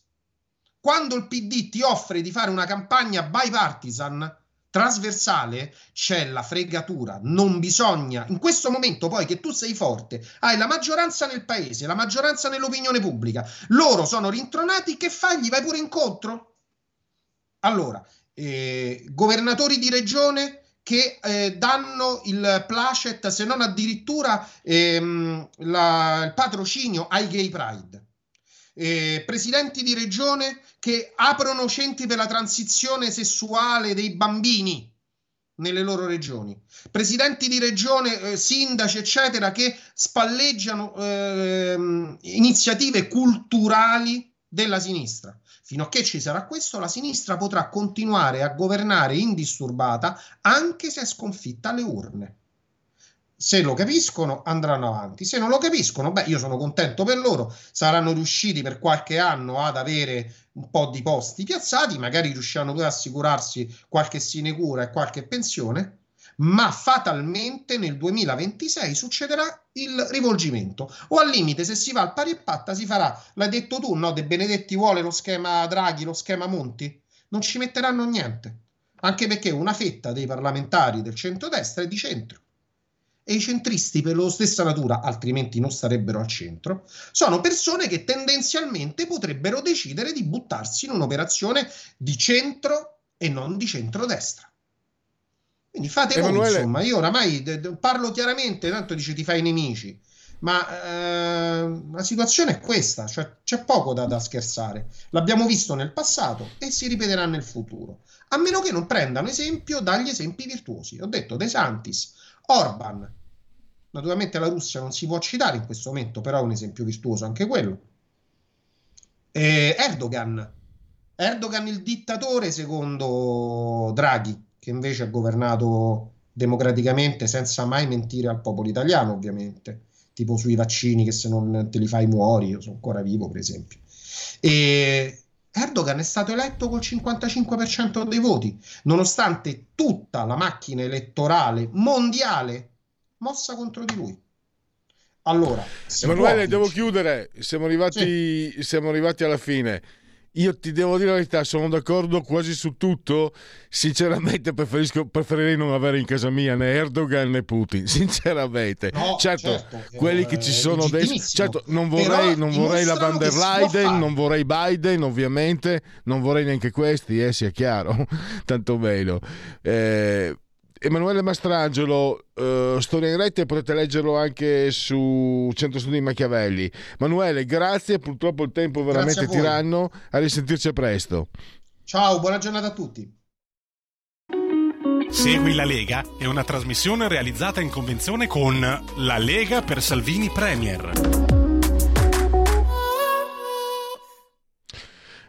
Quando il PD ti offre di fare una campagna bipartisan, trasversale c'è la fregatura, non bisogna, in questo momento poi che tu sei forte, hai la maggioranza nel paese, la maggioranza nell'opinione pubblica, loro sono rintronati, che fai? Gli vai pure incontro? Allora, eh, governatori di regione che eh, danno il placet, se non addirittura ehm, la, il patrocinio ai gay pride. Eh, presidenti di regione che aprono centri per la transizione sessuale dei bambini. nelle loro regioni. Presidenti di regione, eh, sindaci, eccetera, che spalleggiano eh, iniziative culturali della sinistra. Fino a che ci sarà questo, la sinistra potrà continuare a governare indisturbata anche se è sconfitta alle urne. Se lo capiscono andranno avanti, se non lo capiscono, beh, io sono contento per loro, saranno riusciti per qualche anno ad avere un po' di posti piazzati, magari riusciranno pure ad assicurarsi qualche sinecura e qualche pensione, ma fatalmente nel 2026 succederà il rivolgimento. O al limite se si va al pari e patta si farà, l'hai detto tu, no? De Benedetti vuole lo schema Draghi, lo schema Monti, non ci metteranno niente, anche perché una fetta dei parlamentari del centrodestra è di centro e i centristi per loro stessa natura, altrimenti non starebbero al centro, sono persone che tendenzialmente potrebbero decidere di buttarsi in un'operazione di centro e non di centrodestra. Quindi fate Emanuele... voi, insomma, io oramai parlo chiaramente, tanto dice ti fai nemici, ma eh, la situazione è questa, cioè c'è poco da, da, scherzare. L'abbiamo visto nel passato e si ripeterà nel futuro, a meno che non prendano esempio dagli esempi virtuosi. Ho detto De Santis, Orban. Naturalmente la Russia non si può citare in questo momento, però è un esempio virtuoso anche quello. E Erdogan. Erdogan il dittatore secondo Draghi che invece ha governato democraticamente senza mai mentire al popolo italiano, ovviamente, tipo sui vaccini che se non te li fai muori, io sono ancora vivo, per esempio. E Erdogan è stato eletto col 55% dei voti, nonostante tutta la macchina elettorale mondiale mossa contro di lui. Allora, Emanuele, devo chiudere, siamo arrivati, sì. siamo arrivati alla fine. Io ti devo dire la verità, sono d'accordo quasi su tutto. Sinceramente preferirei non avere in casa mia né Erdogan né Putin. Sinceramente, no, certo, certo, quelli che ci sono adesso, certo, non vorrei, non vorrei la van der Leyen, non vorrei Biden, ovviamente, non vorrei neanche questi, eh, sia chiaro, tanto meno. Eh, Emanuele Mastrangelo, uh, Storia in rete, potete leggerlo anche su Centro Studi Machiavelli. Emanuele, grazie, purtroppo il tempo è veramente a tiranno, a risentirci presto. Ciao, buona giornata a tutti. Segui la Lega è una trasmissione realizzata in convenzione con La Lega per Salvini Premier.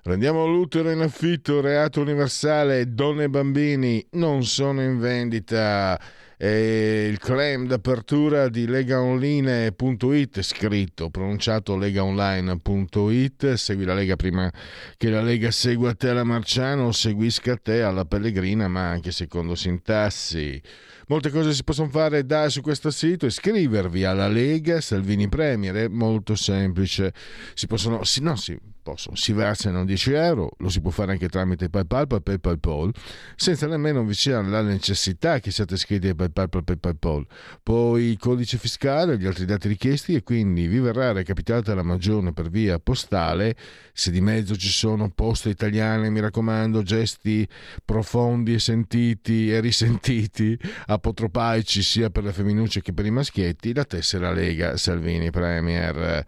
Prendiamo l'utero in affitto, reato universale, donne e bambini non sono in vendita. E il claim d'apertura di legaonline.it scritto, pronunciato legaonline.it segui la Lega prima che la Lega segua te alla Marciano o seguisca te alla Pellegrina ma anche secondo sintassi. Molte cose si possono fare da su questo sito. Iscrivervi alla Lega Salvini Premier è molto semplice. Si possono si, no, si possono, si versano 10 euro, lo si può fare anche tramite PayPal o PayPal, senza nemmeno vi sia la necessità che siate iscritti a PayPal o PayPal. Poi il codice fiscale e gli altri dati richiesti e quindi vi verrà recapitata la magione per via postale. Se di mezzo ci sono poste italiane, mi raccomando, gesti profondi e sentiti e risentiti, apotropaici sia per le femminucce che per i maschietti, la tessera Lega Salvini Premier.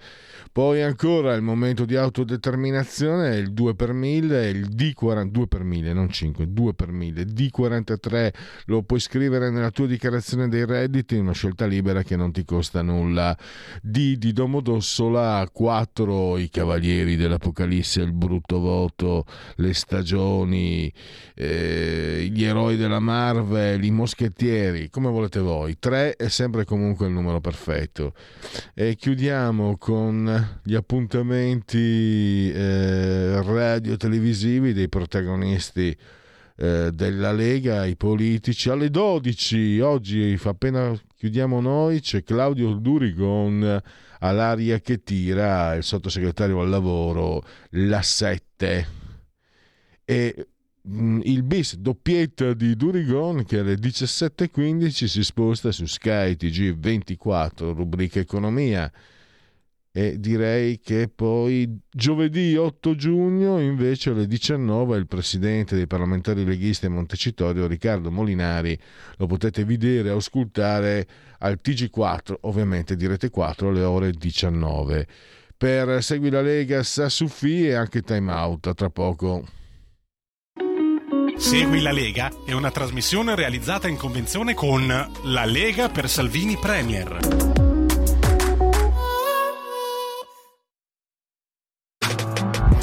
Poi ancora il momento di autodeterminazione, il 2 per 1000, il D42 per 1000, non 5, 2 per 1000, D43 lo puoi scrivere nella tua dichiarazione dei redditi, una scelta libera che non ti costa nulla. D di Domodossola, 4 i cavalieri dell'Apocalisse, il brutto voto, le stagioni, eh, gli eroi della Marvel, i moschettieri, come volete voi. 3 è sempre comunque il numero perfetto. E chiudiamo con gli appuntamenti eh, radio-televisivi dei protagonisti eh, della Lega, i politici. Alle 12, oggi appena chiudiamo noi, c'è Claudio Durigon all'aria che tira, il sottosegretario al lavoro, la 7. E mm, il bis doppietta di Durigon che alle 17.15 si sposta su Sky TG24, rubrica economia e direi che poi giovedì 8 giugno invece alle 19 il presidente dei parlamentari leghisti a Montecitorio Riccardo Molinari lo potete vedere e ascoltare al TG4 ovviamente di Rete 4 alle ore 19 per Segui la Lega sa Suffi e anche Time Out tra poco Segui la Lega è una trasmissione realizzata in convenzione con La Lega per Salvini Premier.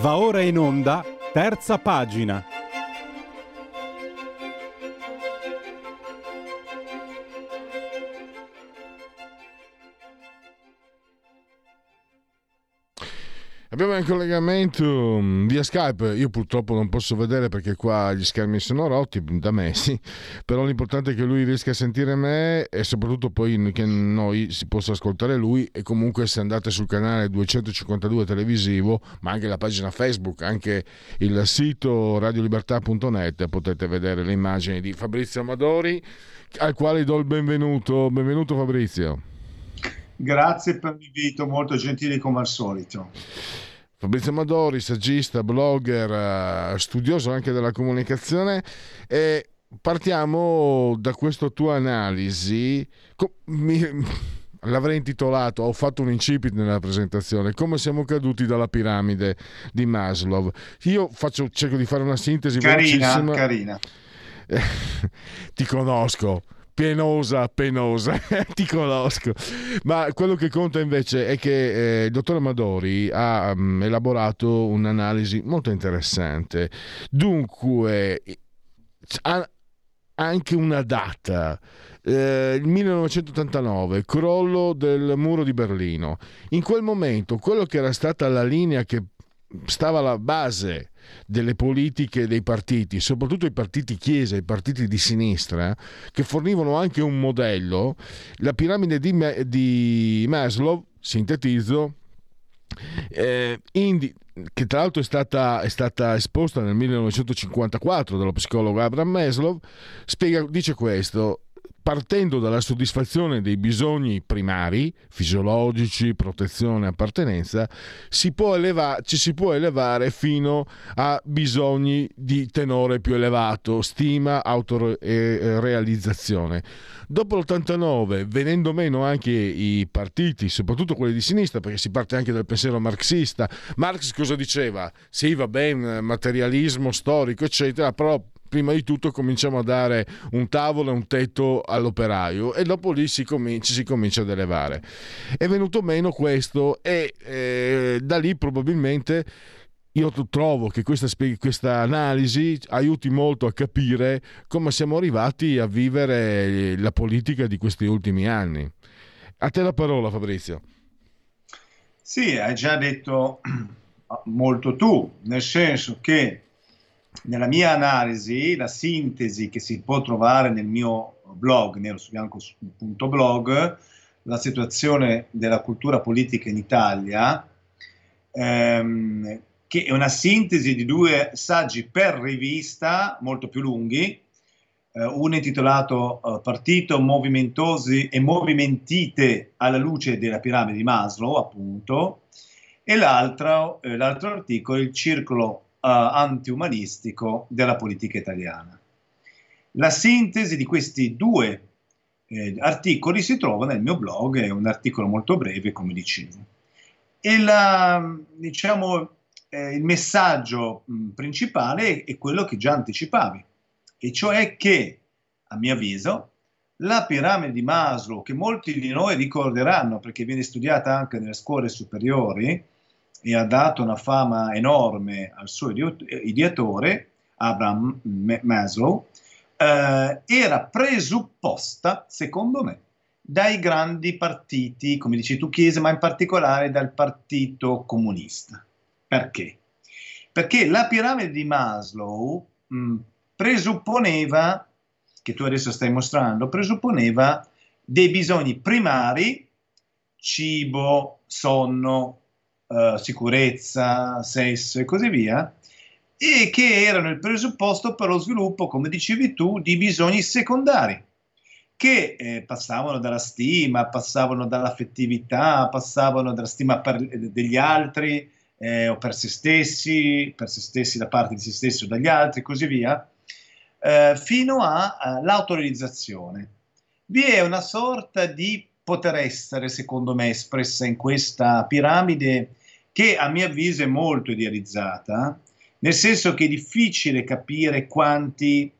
Va ora in onda, terza pagina. Collegamento mm, via Skype, io purtroppo non posso vedere perché qua gli schermi sono rotti da me, sì. però l'importante è che lui riesca a sentire me e soprattutto poi che noi si possa ascoltare lui e comunque se andate sul canale 252 televisivo, ma anche la pagina Facebook, anche il sito radiolibertà.net potete vedere le immagini di Fabrizio Amadori al quale do il benvenuto. Benvenuto Fabrizio. Grazie per l'invito, molto gentile come al solito. Fabrizio Amadori, saggista, blogger, eh, studioso anche della comunicazione e partiamo da questa tua analisi. L'avrei intitolato, ho fatto un incipit nella presentazione, come siamo caduti dalla piramide di Maslow. Io faccio, cerco di fare una sintesi carina, velocissima. Carina. Ti conosco penosa, penosa, ti conosco. Ma quello che conta invece è che eh, il dottor Amadori ha um, elaborato un'analisi molto interessante. Dunque, ha anche una data. Eh, il 1989, crollo del muro di Berlino. In quel momento, quello che era stata la linea che stava alla base delle politiche dei partiti, soprattutto i partiti chiesa, i partiti di sinistra, che fornivano anche un modello, la piramide di, di Maslow, sintetizzo, eh, indi- che tra l'altro è stata, è stata, esposta nel 1954 dallo psicologo Abraham Maslow, spiega, dice questo, partendo dalla soddisfazione dei bisogni primari, fisiologici, protezione, appartenenza, si eleva- ci si può elevare fino a bisogni di tenore più elevato, stima, autorealizzazione. Dopo l'89, venendo meno anche i partiti, soprattutto quelli di sinistra, perché si parte anche dal pensiero marxista, Marx cosa diceva? Sì, va bene, materialismo storico, eccetera, però prima di tutto cominciamo a dare un tavolo e un tetto all'operaio e dopo lì si comincia, si comincia ad elevare. È venuto meno questo e eh, da lì probabilmente io trovo che questa, questa, analisi aiuti molto a capire come siamo arrivati a vivere la politica di questi ultimi anni. A te la parola Fabrizio. Sì, hai già detto molto tu, nel senso che nella mia analisi, la sintesi che si può trovare nel mio blog, nero su bianco.blog, la situazione della cultura politica in Italia, ehm, che è una sintesi di due saggi per rivista molto più lunghi, eh, uno intitolato eh, Partito Movimentosi e Movimentite alla luce della piramide di Maslow, appunto, e l'altro, eh, l'altro articolo, il Circolo antiumanistico della politica italiana. La sintesi di questi due eh, articoli si trova nel mio blog, è un articolo molto breve, come dicevo. E la, diciamo, eh, il messaggio mh, principale è, è quello che già anticipavi, e cioè che, a mio avviso, la piramide di Maslow, che molti di noi ricorderanno perché viene studiata anche nelle scuole superiori, e ha dato una fama enorme al suo ideatore, Abraham Maslow, eh, era presupposta, secondo me, dai grandi partiti, come dici tu Chiesa, ma in particolare dal Partito Comunista. Perché? Perché la piramide di Maslow mh, presupponeva, che tu adesso stai mostrando, presupponeva dei bisogni primari, cibo, sonno, uh, sicurezza, sesso e così via, e che erano il presupposto per lo sviluppo, come dicevi tu, di bisogni secondari, che eh, passavano dalla stima, passavano dall'affettività, passavano dalla stima per, degli altri eh, o per se stessi, per se stessi da parte di se stessi o dagli altri, e così via, eh, fino all'autorealizzazione. Vi è una sorta di poter essere, secondo me, espressa in questa piramide che a mio avviso è molto idealizzata, nel senso che è difficile capire quanti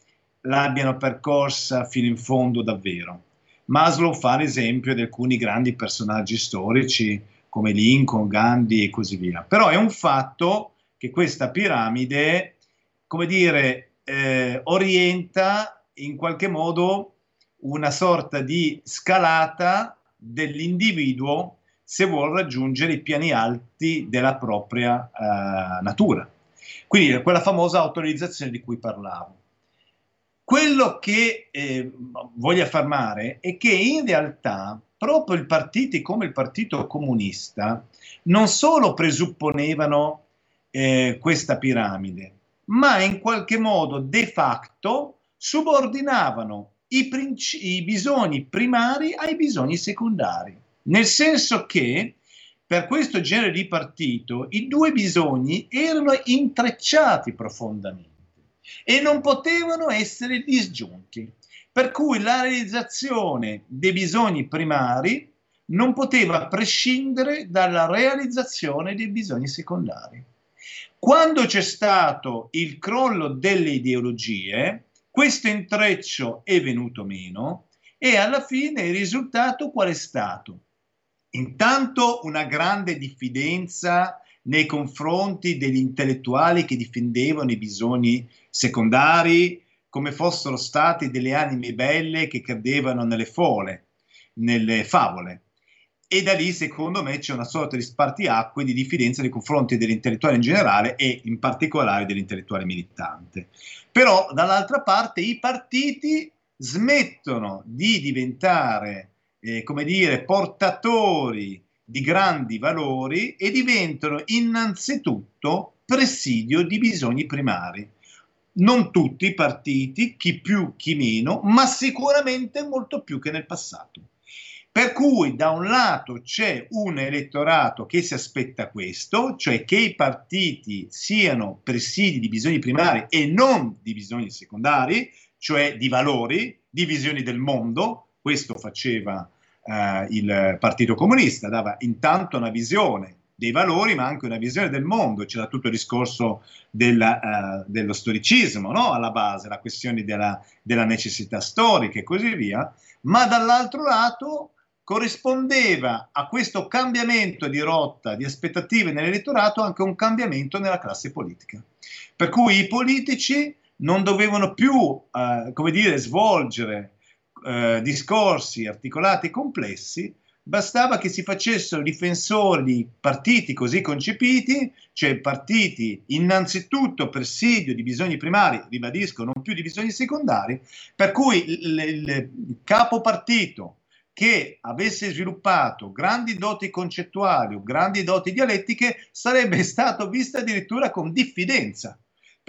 l'abbiano percorsa fino in fondo davvero. Maslow fa l'esempio di alcuni grandi personaggi storici come Lincoln, Gandhi e così via. Però è un fatto che questa piramide, come dire, eh, orienta in qualche modo una sorta di scalata dell'individuo se vuole raggiungere i piani alti della propria eh, natura. Quindi quella famosa autorizzazione di cui parlavo. Quello che eh, voglio affermare è che in realtà proprio i partiti come il Partito Comunista non solo presupponevano eh, questa piramide, ma in qualche modo de facto subordinavano i, princi- i bisogni primari ai bisogni secondari, nel senso che per questo genere di partito i due bisogni erano intrecciati profondamente e non potevano essere disgiunti. Per cui la realizzazione dei bisogni primari non poteva prescindere dalla realizzazione dei bisogni secondari. Quando c'è stato il crollo delle ideologie, questo intreccio è venuto meno e alla fine il risultato qual è stato? Intanto una grande diffidenza nei confronti degli intellettuali che difendevano i bisogni secondari come fossero stati delle anime belle che credevano nelle fole, nelle favole. E da lì, secondo me, c'è una sorta di spartiacque di diffidenza nei confronti dell'intellettuale in generale e in particolare dell'intellettuale militante. Però, dall'altra parte, i partiti smettono di diventare, eh, come dire, portatori di grandi valori e diventano innanzitutto presidio di bisogni primari. Non tutti i partiti, chi più, chi meno, ma sicuramente molto più che nel passato. Per cui da un lato c'è un elettorato che si aspetta questo, cioè che i partiti siano presidi di bisogni primari e non di bisogni secondari, cioè di valori, di visioni del mondo, questo faceva eh, il Partito Comunista, dava intanto una visione dei valori, ma anche una visione del mondo. C'era tutto il discorso della, uh, dello storicismo no? alla base, la questione della, della, necessità storica e così via, ma dall'altro lato corrispondeva a questo cambiamento di rotta, di aspettative nell'elettorato, anche un cambiamento nella classe politica. Per cui i politici non dovevano più, uh, come dire, svolgere uh, discorsi articolati e complessi, bastava che si facessero difensori di partiti così concepiti, cioè partiti innanzitutto presidio di bisogni primari, ribadisco, non più di bisogni secondari, per cui il, il, il capo partito che avesse sviluppato grandi doti concettuali o grandi doti dialettiche sarebbe stato visto addirittura con diffidenza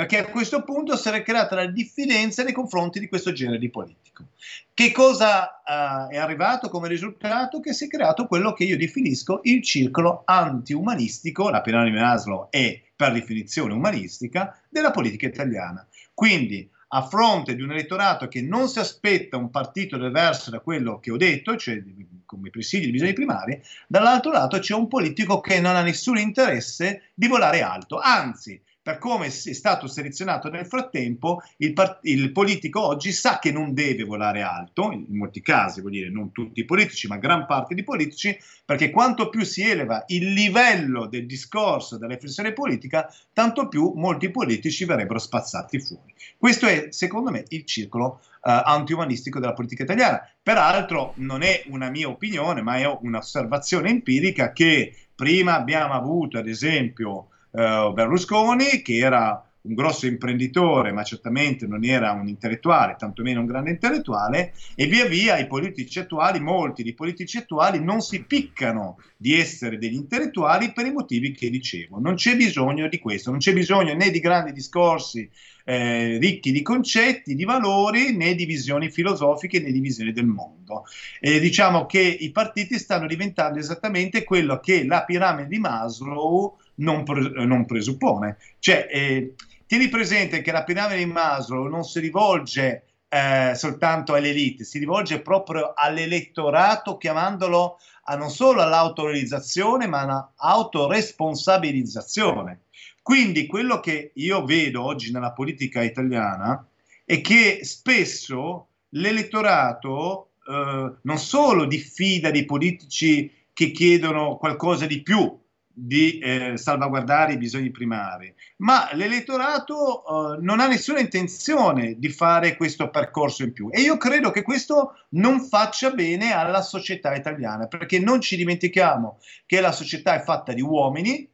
perché a questo punto si era creata la diffidenza nei confronti di questo genere di politico. Che cosa uh, è arrivato come risultato? Che si è creato quello che io definisco il circolo anti-umanistico, la piramide di Maslow è per definizione umanistica, della politica italiana. Quindi a fronte di un elettorato che non si aspetta un partito diverso da quello che ho detto, cioè come presidi di bisogni primari, dall'altro lato c'è un politico che non ha nessun interesse di volare alto, anzi per come è stato selezionato nel frattempo, il, part- il, politico oggi sa che non deve volare alto, in molti casi, vuol dire non tutti i politici, ma gran parte dei politici, perché quanto più si eleva il livello del discorso, della riflessione politica, tanto più molti politici verrebbero spazzati fuori. Questo è, secondo me, il circolo uh, anti-umanistico della politica italiana. Peraltro non è una mia opinione, ma è un'osservazione empirica che prima abbiamo avuto, ad esempio, uh, Berlusconi, che era un grosso imprenditore, ma certamente non era un intellettuale, tantomeno un grande intellettuale, e via via i politici attuali, molti dei politici attuali non si piccano di essere degli intellettuali per i motivi che dicevo. Non c'è bisogno di questo, non c'è bisogno né di grandi discorsi eh, ricchi di concetti, di valori, né di visioni filosofiche né di visioni del mondo. E diciamo che i partiti stanno diventando esattamente quello che la piramide di Maslow non, pre- non presuppone. Cioè, eh, tieni presente che la piramide di Maslow non si rivolge eh, soltanto all'elite, si rivolge proprio all'elettorato chiamandolo a non solo all'autorealizzazione, ma all'autoresponsabilizzazione. Quindi quello che io vedo oggi nella politica italiana è che spesso l'elettorato eh, non solo diffida dei politici che chiedono qualcosa di più, di eh, salvaguardare i bisogni primari, ma l'elettorato eh, non ha nessuna intenzione di fare questo percorso in più. E io credo che questo non faccia bene alla società italiana, perché non ci dimentichiamo che la società è fatta di uomini,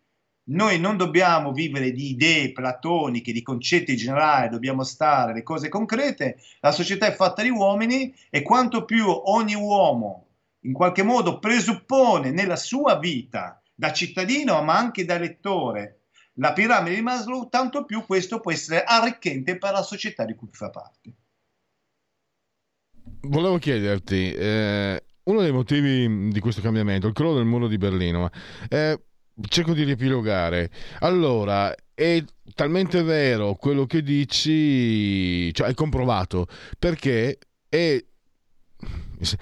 noi non dobbiamo vivere di idee platoniche, di concetti generali, dobbiamo stare le cose concrete, la società è fatta di uomini e quanto più ogni uomo in qualche modo presuppone nella sua vita da cittadino ma anche da lettore la piramide di Maslow, tanto più questo può essere arricchente per la società di cui fa parte. Volevo chiederti, eh, uno dei motivi di questo cambiamento, il crollo del muro di Berlino, eh, cerco di riepilogare. Allora, è talmente vero quello che dici, cioè è comprovato, perché è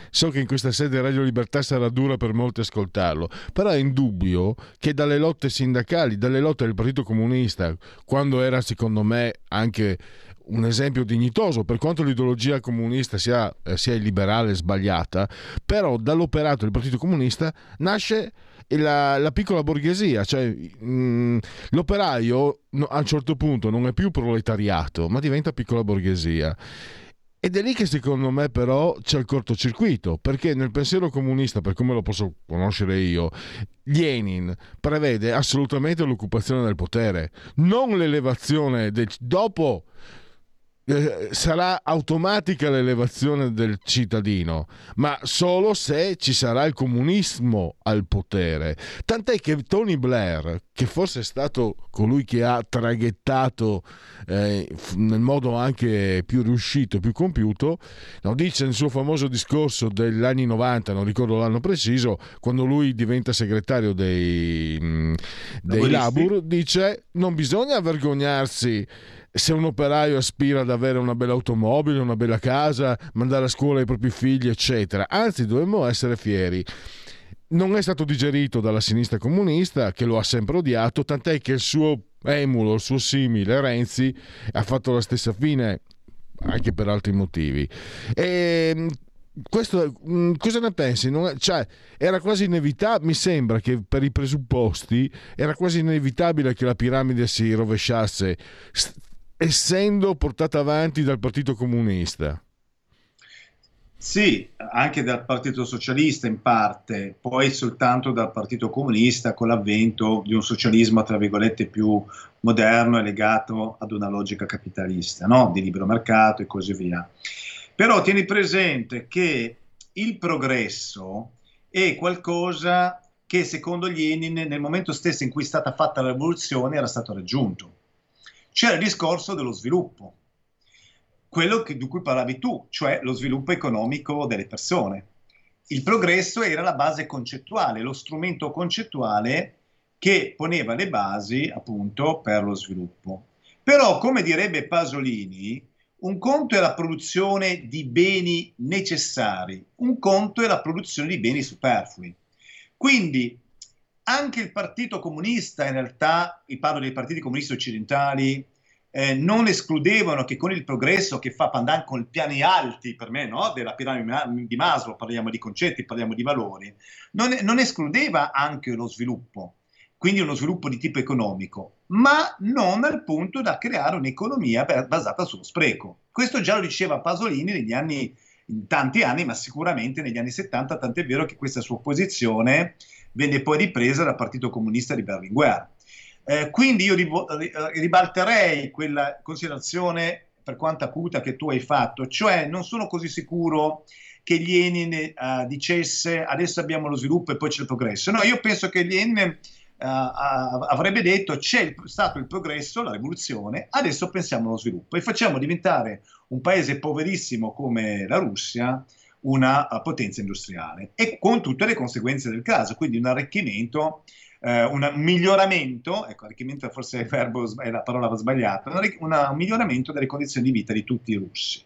So che in questa sede Radio Libertà sarà dura per molti ascoltarlo, però è indubbio che dalle lotte sindacali, dalle lotte del Partito Comunista, quando era secondo me anche un esempio dignitoso per quanto l'ideologia comunista sia, eh, sia liberale e sbagliata, però dall'operato del Partito Comunista nasce la, la piccola borghesia, cioè mh, mm, l'operaio no, a un certo punto non è più proletariato, ma diventa piccola borghesia. Ed è lì che secondo me però c'è il cortocircuito, perché nel pensiero comunista, per come lo posso conoscere io, Lenin prevede assolutamente l'occupazione del potere, non l'elevazione del... dopo eh, sarà automatica l'elevazione del cittadino, ma solo se ci sarà il comunismo al potere. Tant'è che Tony Blair, che forse è stato colui che ha traghettato eh, nel modo anche più riuscito, più compiuto, no, dice nel suo famoso discorso degli anni 90, non ricordo l'anno preciso, quando lui diventa segretario dei, mh, dei Labur, dice non bisogna vergognarsi se un operaio aspira ad avere una bella automobile, una bella casa, mandare a scuola i propri figli, eccetera. Anzi, dovremmo essere fieri. Non è stato digerito dalla sinistra comunista, che lo ha sempre odiato, tant'è che il suo emulo, il suo simile, Renzi, ha fatto la stessa fine, anche per altri motivi. E ehm, questo, mm, cosa ne pensi? È, cioè, era quasi inevitabile, mi sembra che per i presupposti era quasi inevitabile che la piramide si rovesciasse essendo portata avanti dal Partito Comunista. Sì, anche dal Partito Socialista in parte, poi soltanto dal Partito Comunista con l'avvento di un socialismo, tra virgolette, più moderno e legato ad una logica capitalista, no? di libero mercato e così via. Però tieni presente che il progresso è qualcosa che secondo Lenin nel momento stesso in cui è stata fatta la rivoluzione era stato raggiunto c'era il discorso dello sviluppo, quello che, di cui parlavi tu, cioè lo sviluppo economico delle persone. Il progresso era la base concettuale, lo strumento concettuale che poneva le basi appunto per lo sviluppo. Però, come direbbe Pasolini, un conto è la produzione di beni necessari, un conto è la produzione di beni superflui. Quindi anche il Partito Comunista, in realtà, e parlo dei partiti comunisti occidentali, eh, non escludevano che con il progresso che fa Pandan con i piani alti, per me, no? della piramide di Maslow, parliamo di concetti, parliamo di valori, non, non escludeva anche lo sviluppo, quindi uno sviluppo di tipo economico, ma non al punto da creare un'economia basata sullo spreco. Questo già lo diceva Pasolini negli anni, in tanti anni, ma sicuramente negli anni 70, tant'è vero che questa sua posizione venne poi ripresa dal Partito Comunista di Berlinguer. Eh, quindi io ribalterei quella considerazione per quanto acuta che tu hai fatto, cioè non sono così sicuro che Lenin uh, dicesse adesso abbiamo lo sviluppo e poi c'è il progresso. No, io penso che Lenin avrebbe detto c'è stato il progresso, la rivoluzione, adesso pensiamo allo sviluppo e facciamo diventare un paese poverissimo come la Russia una potenza industriale e con tutte le conseguenze del caso, quindi un arricchimento, eh, un miglioramento, ecco, arricchimento forse è, verbo, è la parola sbagliata, un miglioramento delle condizioni di vita di tutti i russi.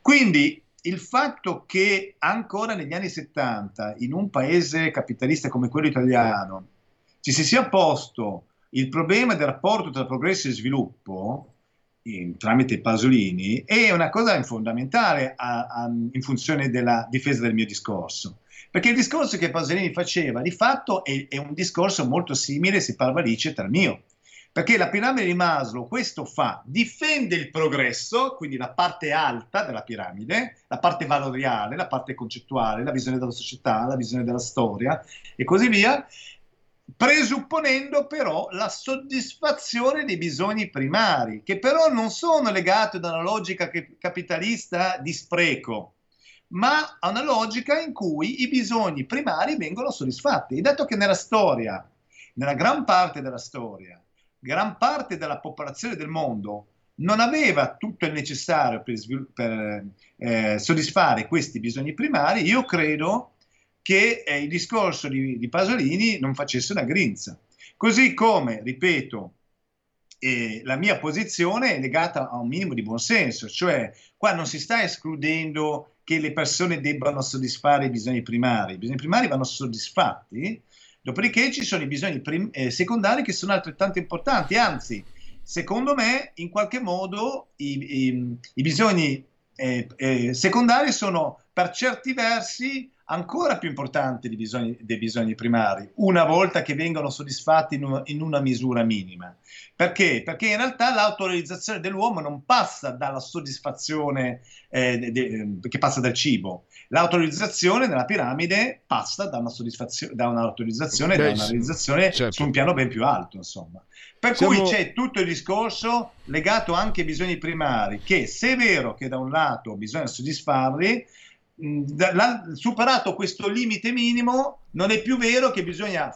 Quindi il fatto che ancora negli anni 70 in un paese capitalista come quello italiano ci si sia posto il problema del rapporto tra progresso e sviluppo in, tramite Pasolini è una cosa fondamentale a, a, in funzione della difesa del mio discorso. Perché il discorso che Pasolini faceva di fatto è, è un discorso molto simile, se parla liceta, al mio. Perché la piramide di Maslow questo fa, difende il progresso, quindi la parte alta della piramide, la parte valoriale, la parte concettuale, la visione della società, la visione della storia e così via, presupponendo però la soddisfazione dei bisogni primari, che però non sono legati ad una logica capitalista di spreco, ma a una logica in cui i bisogni primari vengono soddisfatti. E dato che nella storia, nella gran parte della storia, gran parte della popolazione del mondo non aveva tutto il necessario per, per eh, soddisfare questi bisogni primari, io credo che il discorso di, di, Pasolini non facesse una grinza. Così come, ripeto, eh, la mia posizione è legata a un minimo di buonsenso, cioè qua non si sta escludendo che le persone debbano soddisfare i bisogni primari, i bisogni primari vanno soddisfatti, Dopodiché ci sono i bisogni prim- eh, secondari che sono altrettanto importanti, anzi, secondo me, in qualche modo i, i, i bisogni eh, eh, secondari sono per certi versi ancora più importanti dei bisogni, dei bisogni primari, una volta che vengono soddisfatti in, in una misura minima. Perché? Perché in realtà l'autorealizzazione dell'uomo non passa dalla soddisfazione eh, de, de, che passa dal cibo. L'autorizzazione nella piramide passa da una soddisfazione, da un'autorizzazione, Beh, da una realizzazione certo. su un piano ben più alto, insomma. Per Siamo... cui c'è tutto il discorso legato anche ai bisogni primari, che se è vero che da un lato bisogna soddisfarli, superato questo limite minimo, non è più vero che bisogna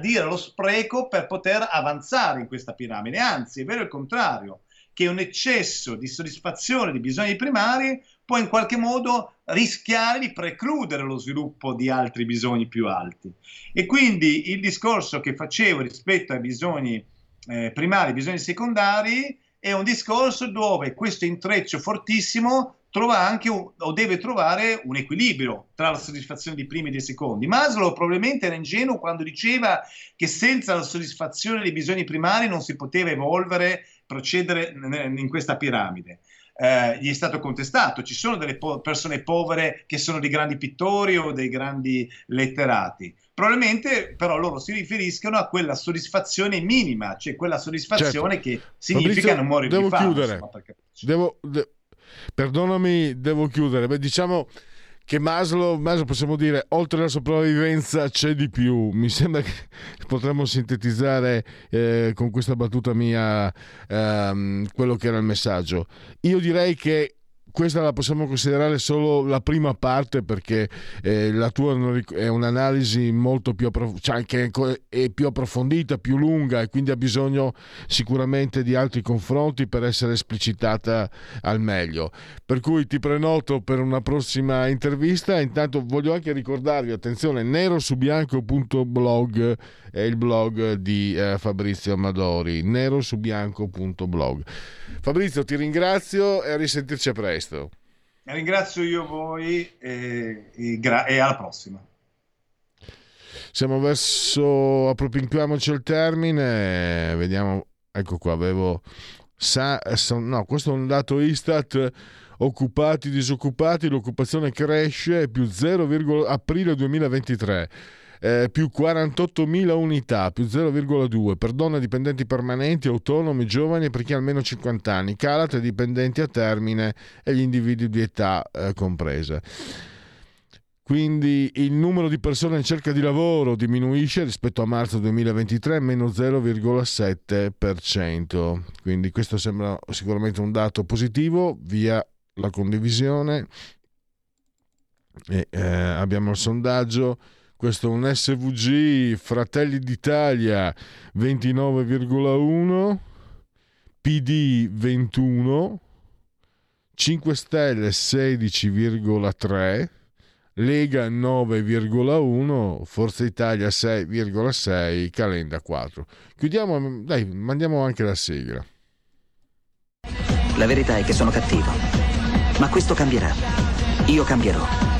dire lo spreco per poter avanzare in questa piramide, anzi è vero il contrario, che un eccesso di soddisfazione di bisogni primari può in qualche modo rischiare di precludere lo sviluppo di altri bisogni più alti. E quindi il discorso che facevo rispetto ai bisogni eh, primari, ai bisogni secondari, è un discorso dove questo intreccio fortissimo trova anche un, o deve trovare un equilibrio tra la soddisfazione di primi e dei secondi. Maslow probabilmente era ingenuo quando diceva che senza la soddisfazione dei bisogni primari non si poteva evolvere, procedere in questa piramide. Eh, gli è stato contestato, ci sono delle po- persone povere che sono dei grandi pittori o dei grandi letterati. Probabilmente però loro si riferiscono a quella soddisfazione minima, cioè quella soddisfazione certo. che significa Fabrizio, non muore devo di fame. Chiudere. Insomma, devo, de- Perdonami, devo chiudere. Beh, diciamo che Maslow, Maslow, possiamo dire, oltre alla sopravvivenza c'è di più. Mi sembra che potremmo sintetizzare eh, con questa battuta mia ehm, quello che era il messaggio. Io direi che questa la possiamo considerare solo la prima parte perché eh, la tua è un'analisi molto più, cioè che è più approfondita, più lunga e quindi ha bisogno sicuramente di altri confronti per essere esplicitata al meglio. Per cui ti prenoto per una prossima intervista. Intanto voglio anche ricordarvi, attenzione, nerosubianco.blog è il blog di eh, Fabrizio Amadori, nerosubianco.blog. Fabrizio, ti ringrazio e a risentirci a presto. Ringrazio io voi e, e, gra- e alla prossima. Siamo verso, appropinquiamoci al termine, vediamo, ecco qua, avevo, sa, no, questo è un dato Istat, occupati, disoccupati, l'occupazione cresce, più 0, aprile 2023 eh, più 48.000 unità, più 0,2 per donne dipendenti permanenti, autonomi, giovani e per chi ha almeno 50 anni, cala tra i dipendenti a termine e gli individui di età eh, comprese. Quindi il numero di persone in cerca di lavoro diminuisce rispetto a marzo 2023, meno 0,7%. Quindi questo sembra sicuramente un dato positivo, via la condivisione. E, eh, abbiamo il sondaggio questo è un SVG Fratelli d'Italia 29,1 PD 21 5 Stelle 16,3 Lega 9,1 Forza Italia 6,6 Calenda 4 chiudiamo dai mandiamo anche la sigla. La verità è che sono cattivo ma questo cambierà. Io cambierò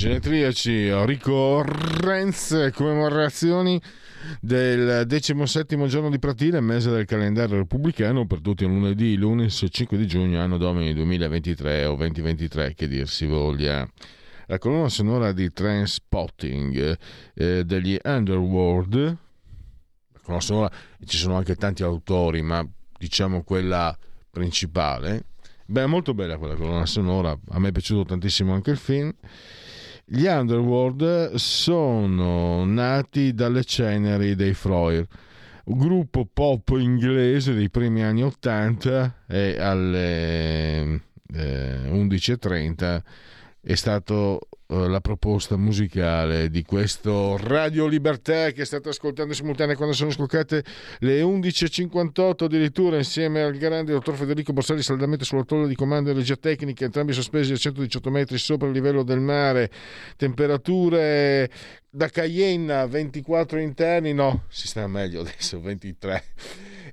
Genetriaci, ricorrenze, commemorazioni del 17 giorno di Pratile, mese del calendario repubblicano, per tutti lunedì, lunes 5 di giugno, anno domini 2023 o 2023, che dir si voglia. La colonna sonora di Transpotting eh, degli Underworld, sonora, ci sono anche tanti autori, ma diciamo quella principale. Beh, molto bella quella colonna sonora, a me è piaciuto tantissimo anche il film. Gli Underworld sono nati dalle ceneri dei Freud, gruppo pop inglese dei primi anni 80 e alle eh, 11.30 è stato eh, la proposta musicale di questo Radio Libertà che state ascoltando in simultanea quando sono scoccate le 11.58 addirittura insieme al grande dottor Federico Borsari saldamente sulla tolla di comando e regia tecnica entrambi sospesi a 118 metri sopra il livello del mare. Temperature da Cayenne 24 interni no si sta meglio adesso 23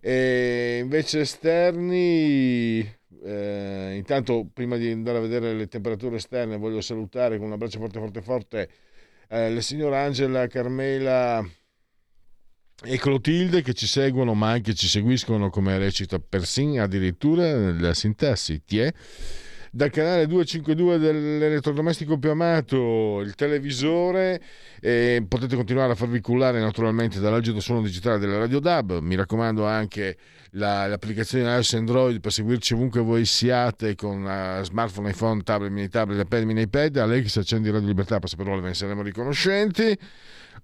e invece esterni eh, intanto, prima di andare a vedere le temperature esterne, voglio salutare con un abbraccio forte, forte, forte eh, le signore Angela, Carmela e Clotilde che ci seguono, ma anche ci seguiscono come recita persino addirittura la sintassi. Tie dal canale 252 dell'elettrodomestico più amato, il televisore, e potete continuare a farvi cullare naturalmente dall'agito suono digitale della Radio DAB, mi raccomando anche la, l'applicazione iOS Android per seguirci ovunque voi siate con uh, smartphone, iPhone, tablet, mini tablet, iPad, mini iPad, Alex accendi Radio Libertà, per sapere ve ne saremo riconoscenti.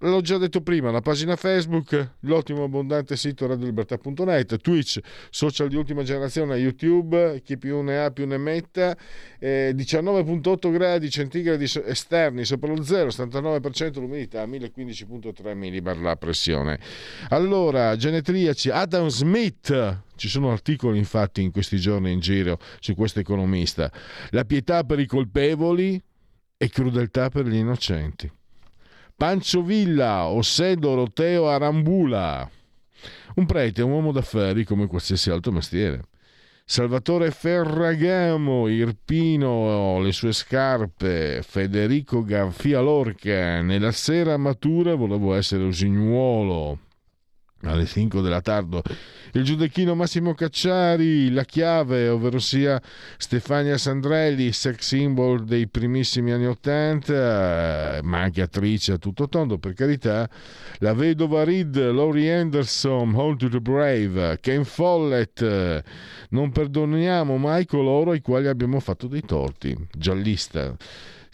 L'ho già detto prima, la pagina Facebook, l'ottimo abbondante sito radiolibertà.net, Twitch, social di ultima generazione, YouTube, chi più ne ha più ne metta, eh, 19.8 gradi centigradi esterni sopra lo zero, 79% l'umidità, 1015.3 millibar la pressione. Allora, genetriaci, Adam Smith, ci sono articoli infatti in questi giorni in giro su questo economista, la pietà per i colpevoli e crudeltà per gli innocenti. Pancio Villa, Ossedo Roteo Arambula. Un prete un uomo d'affari come qualsiasi altro mestiere. Salvatore Ferragamo, Irpino, le sue scarpe, Federico Garfia Lorca, nella sera matura volevo essere usignuolo alle 5 della tardo. Il giudecchino Massimo Cacciari, la chiave, ovvero sia Stefania Sandrelli, sex symbol dei primissimi anni Ottanta, ma anche attrice a tutto tondo, per carità, la vedova Reed, Laurie Anderson, Hold to the Brave, Ken Follett, non perdoniamo mai coloro ai quali abbiamo fatto dei torti, giallista.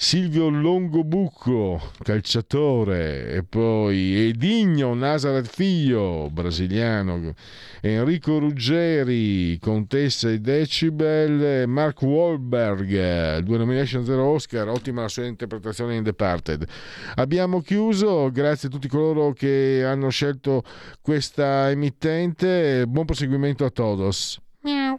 Silvio Longobucco, calciatore, e poi Edigno Nazaret Figlio, brasiliano, Enrico Ruggeri, Contessa e Decibel, Mark Wahlberg, due nomination zero Oscar, ottima la sua interpretazione in Departed. Abbiamo chiuso, grazie a tutti coloro che hanno scelto questa emittente, buon proseguimento a todos. Miau.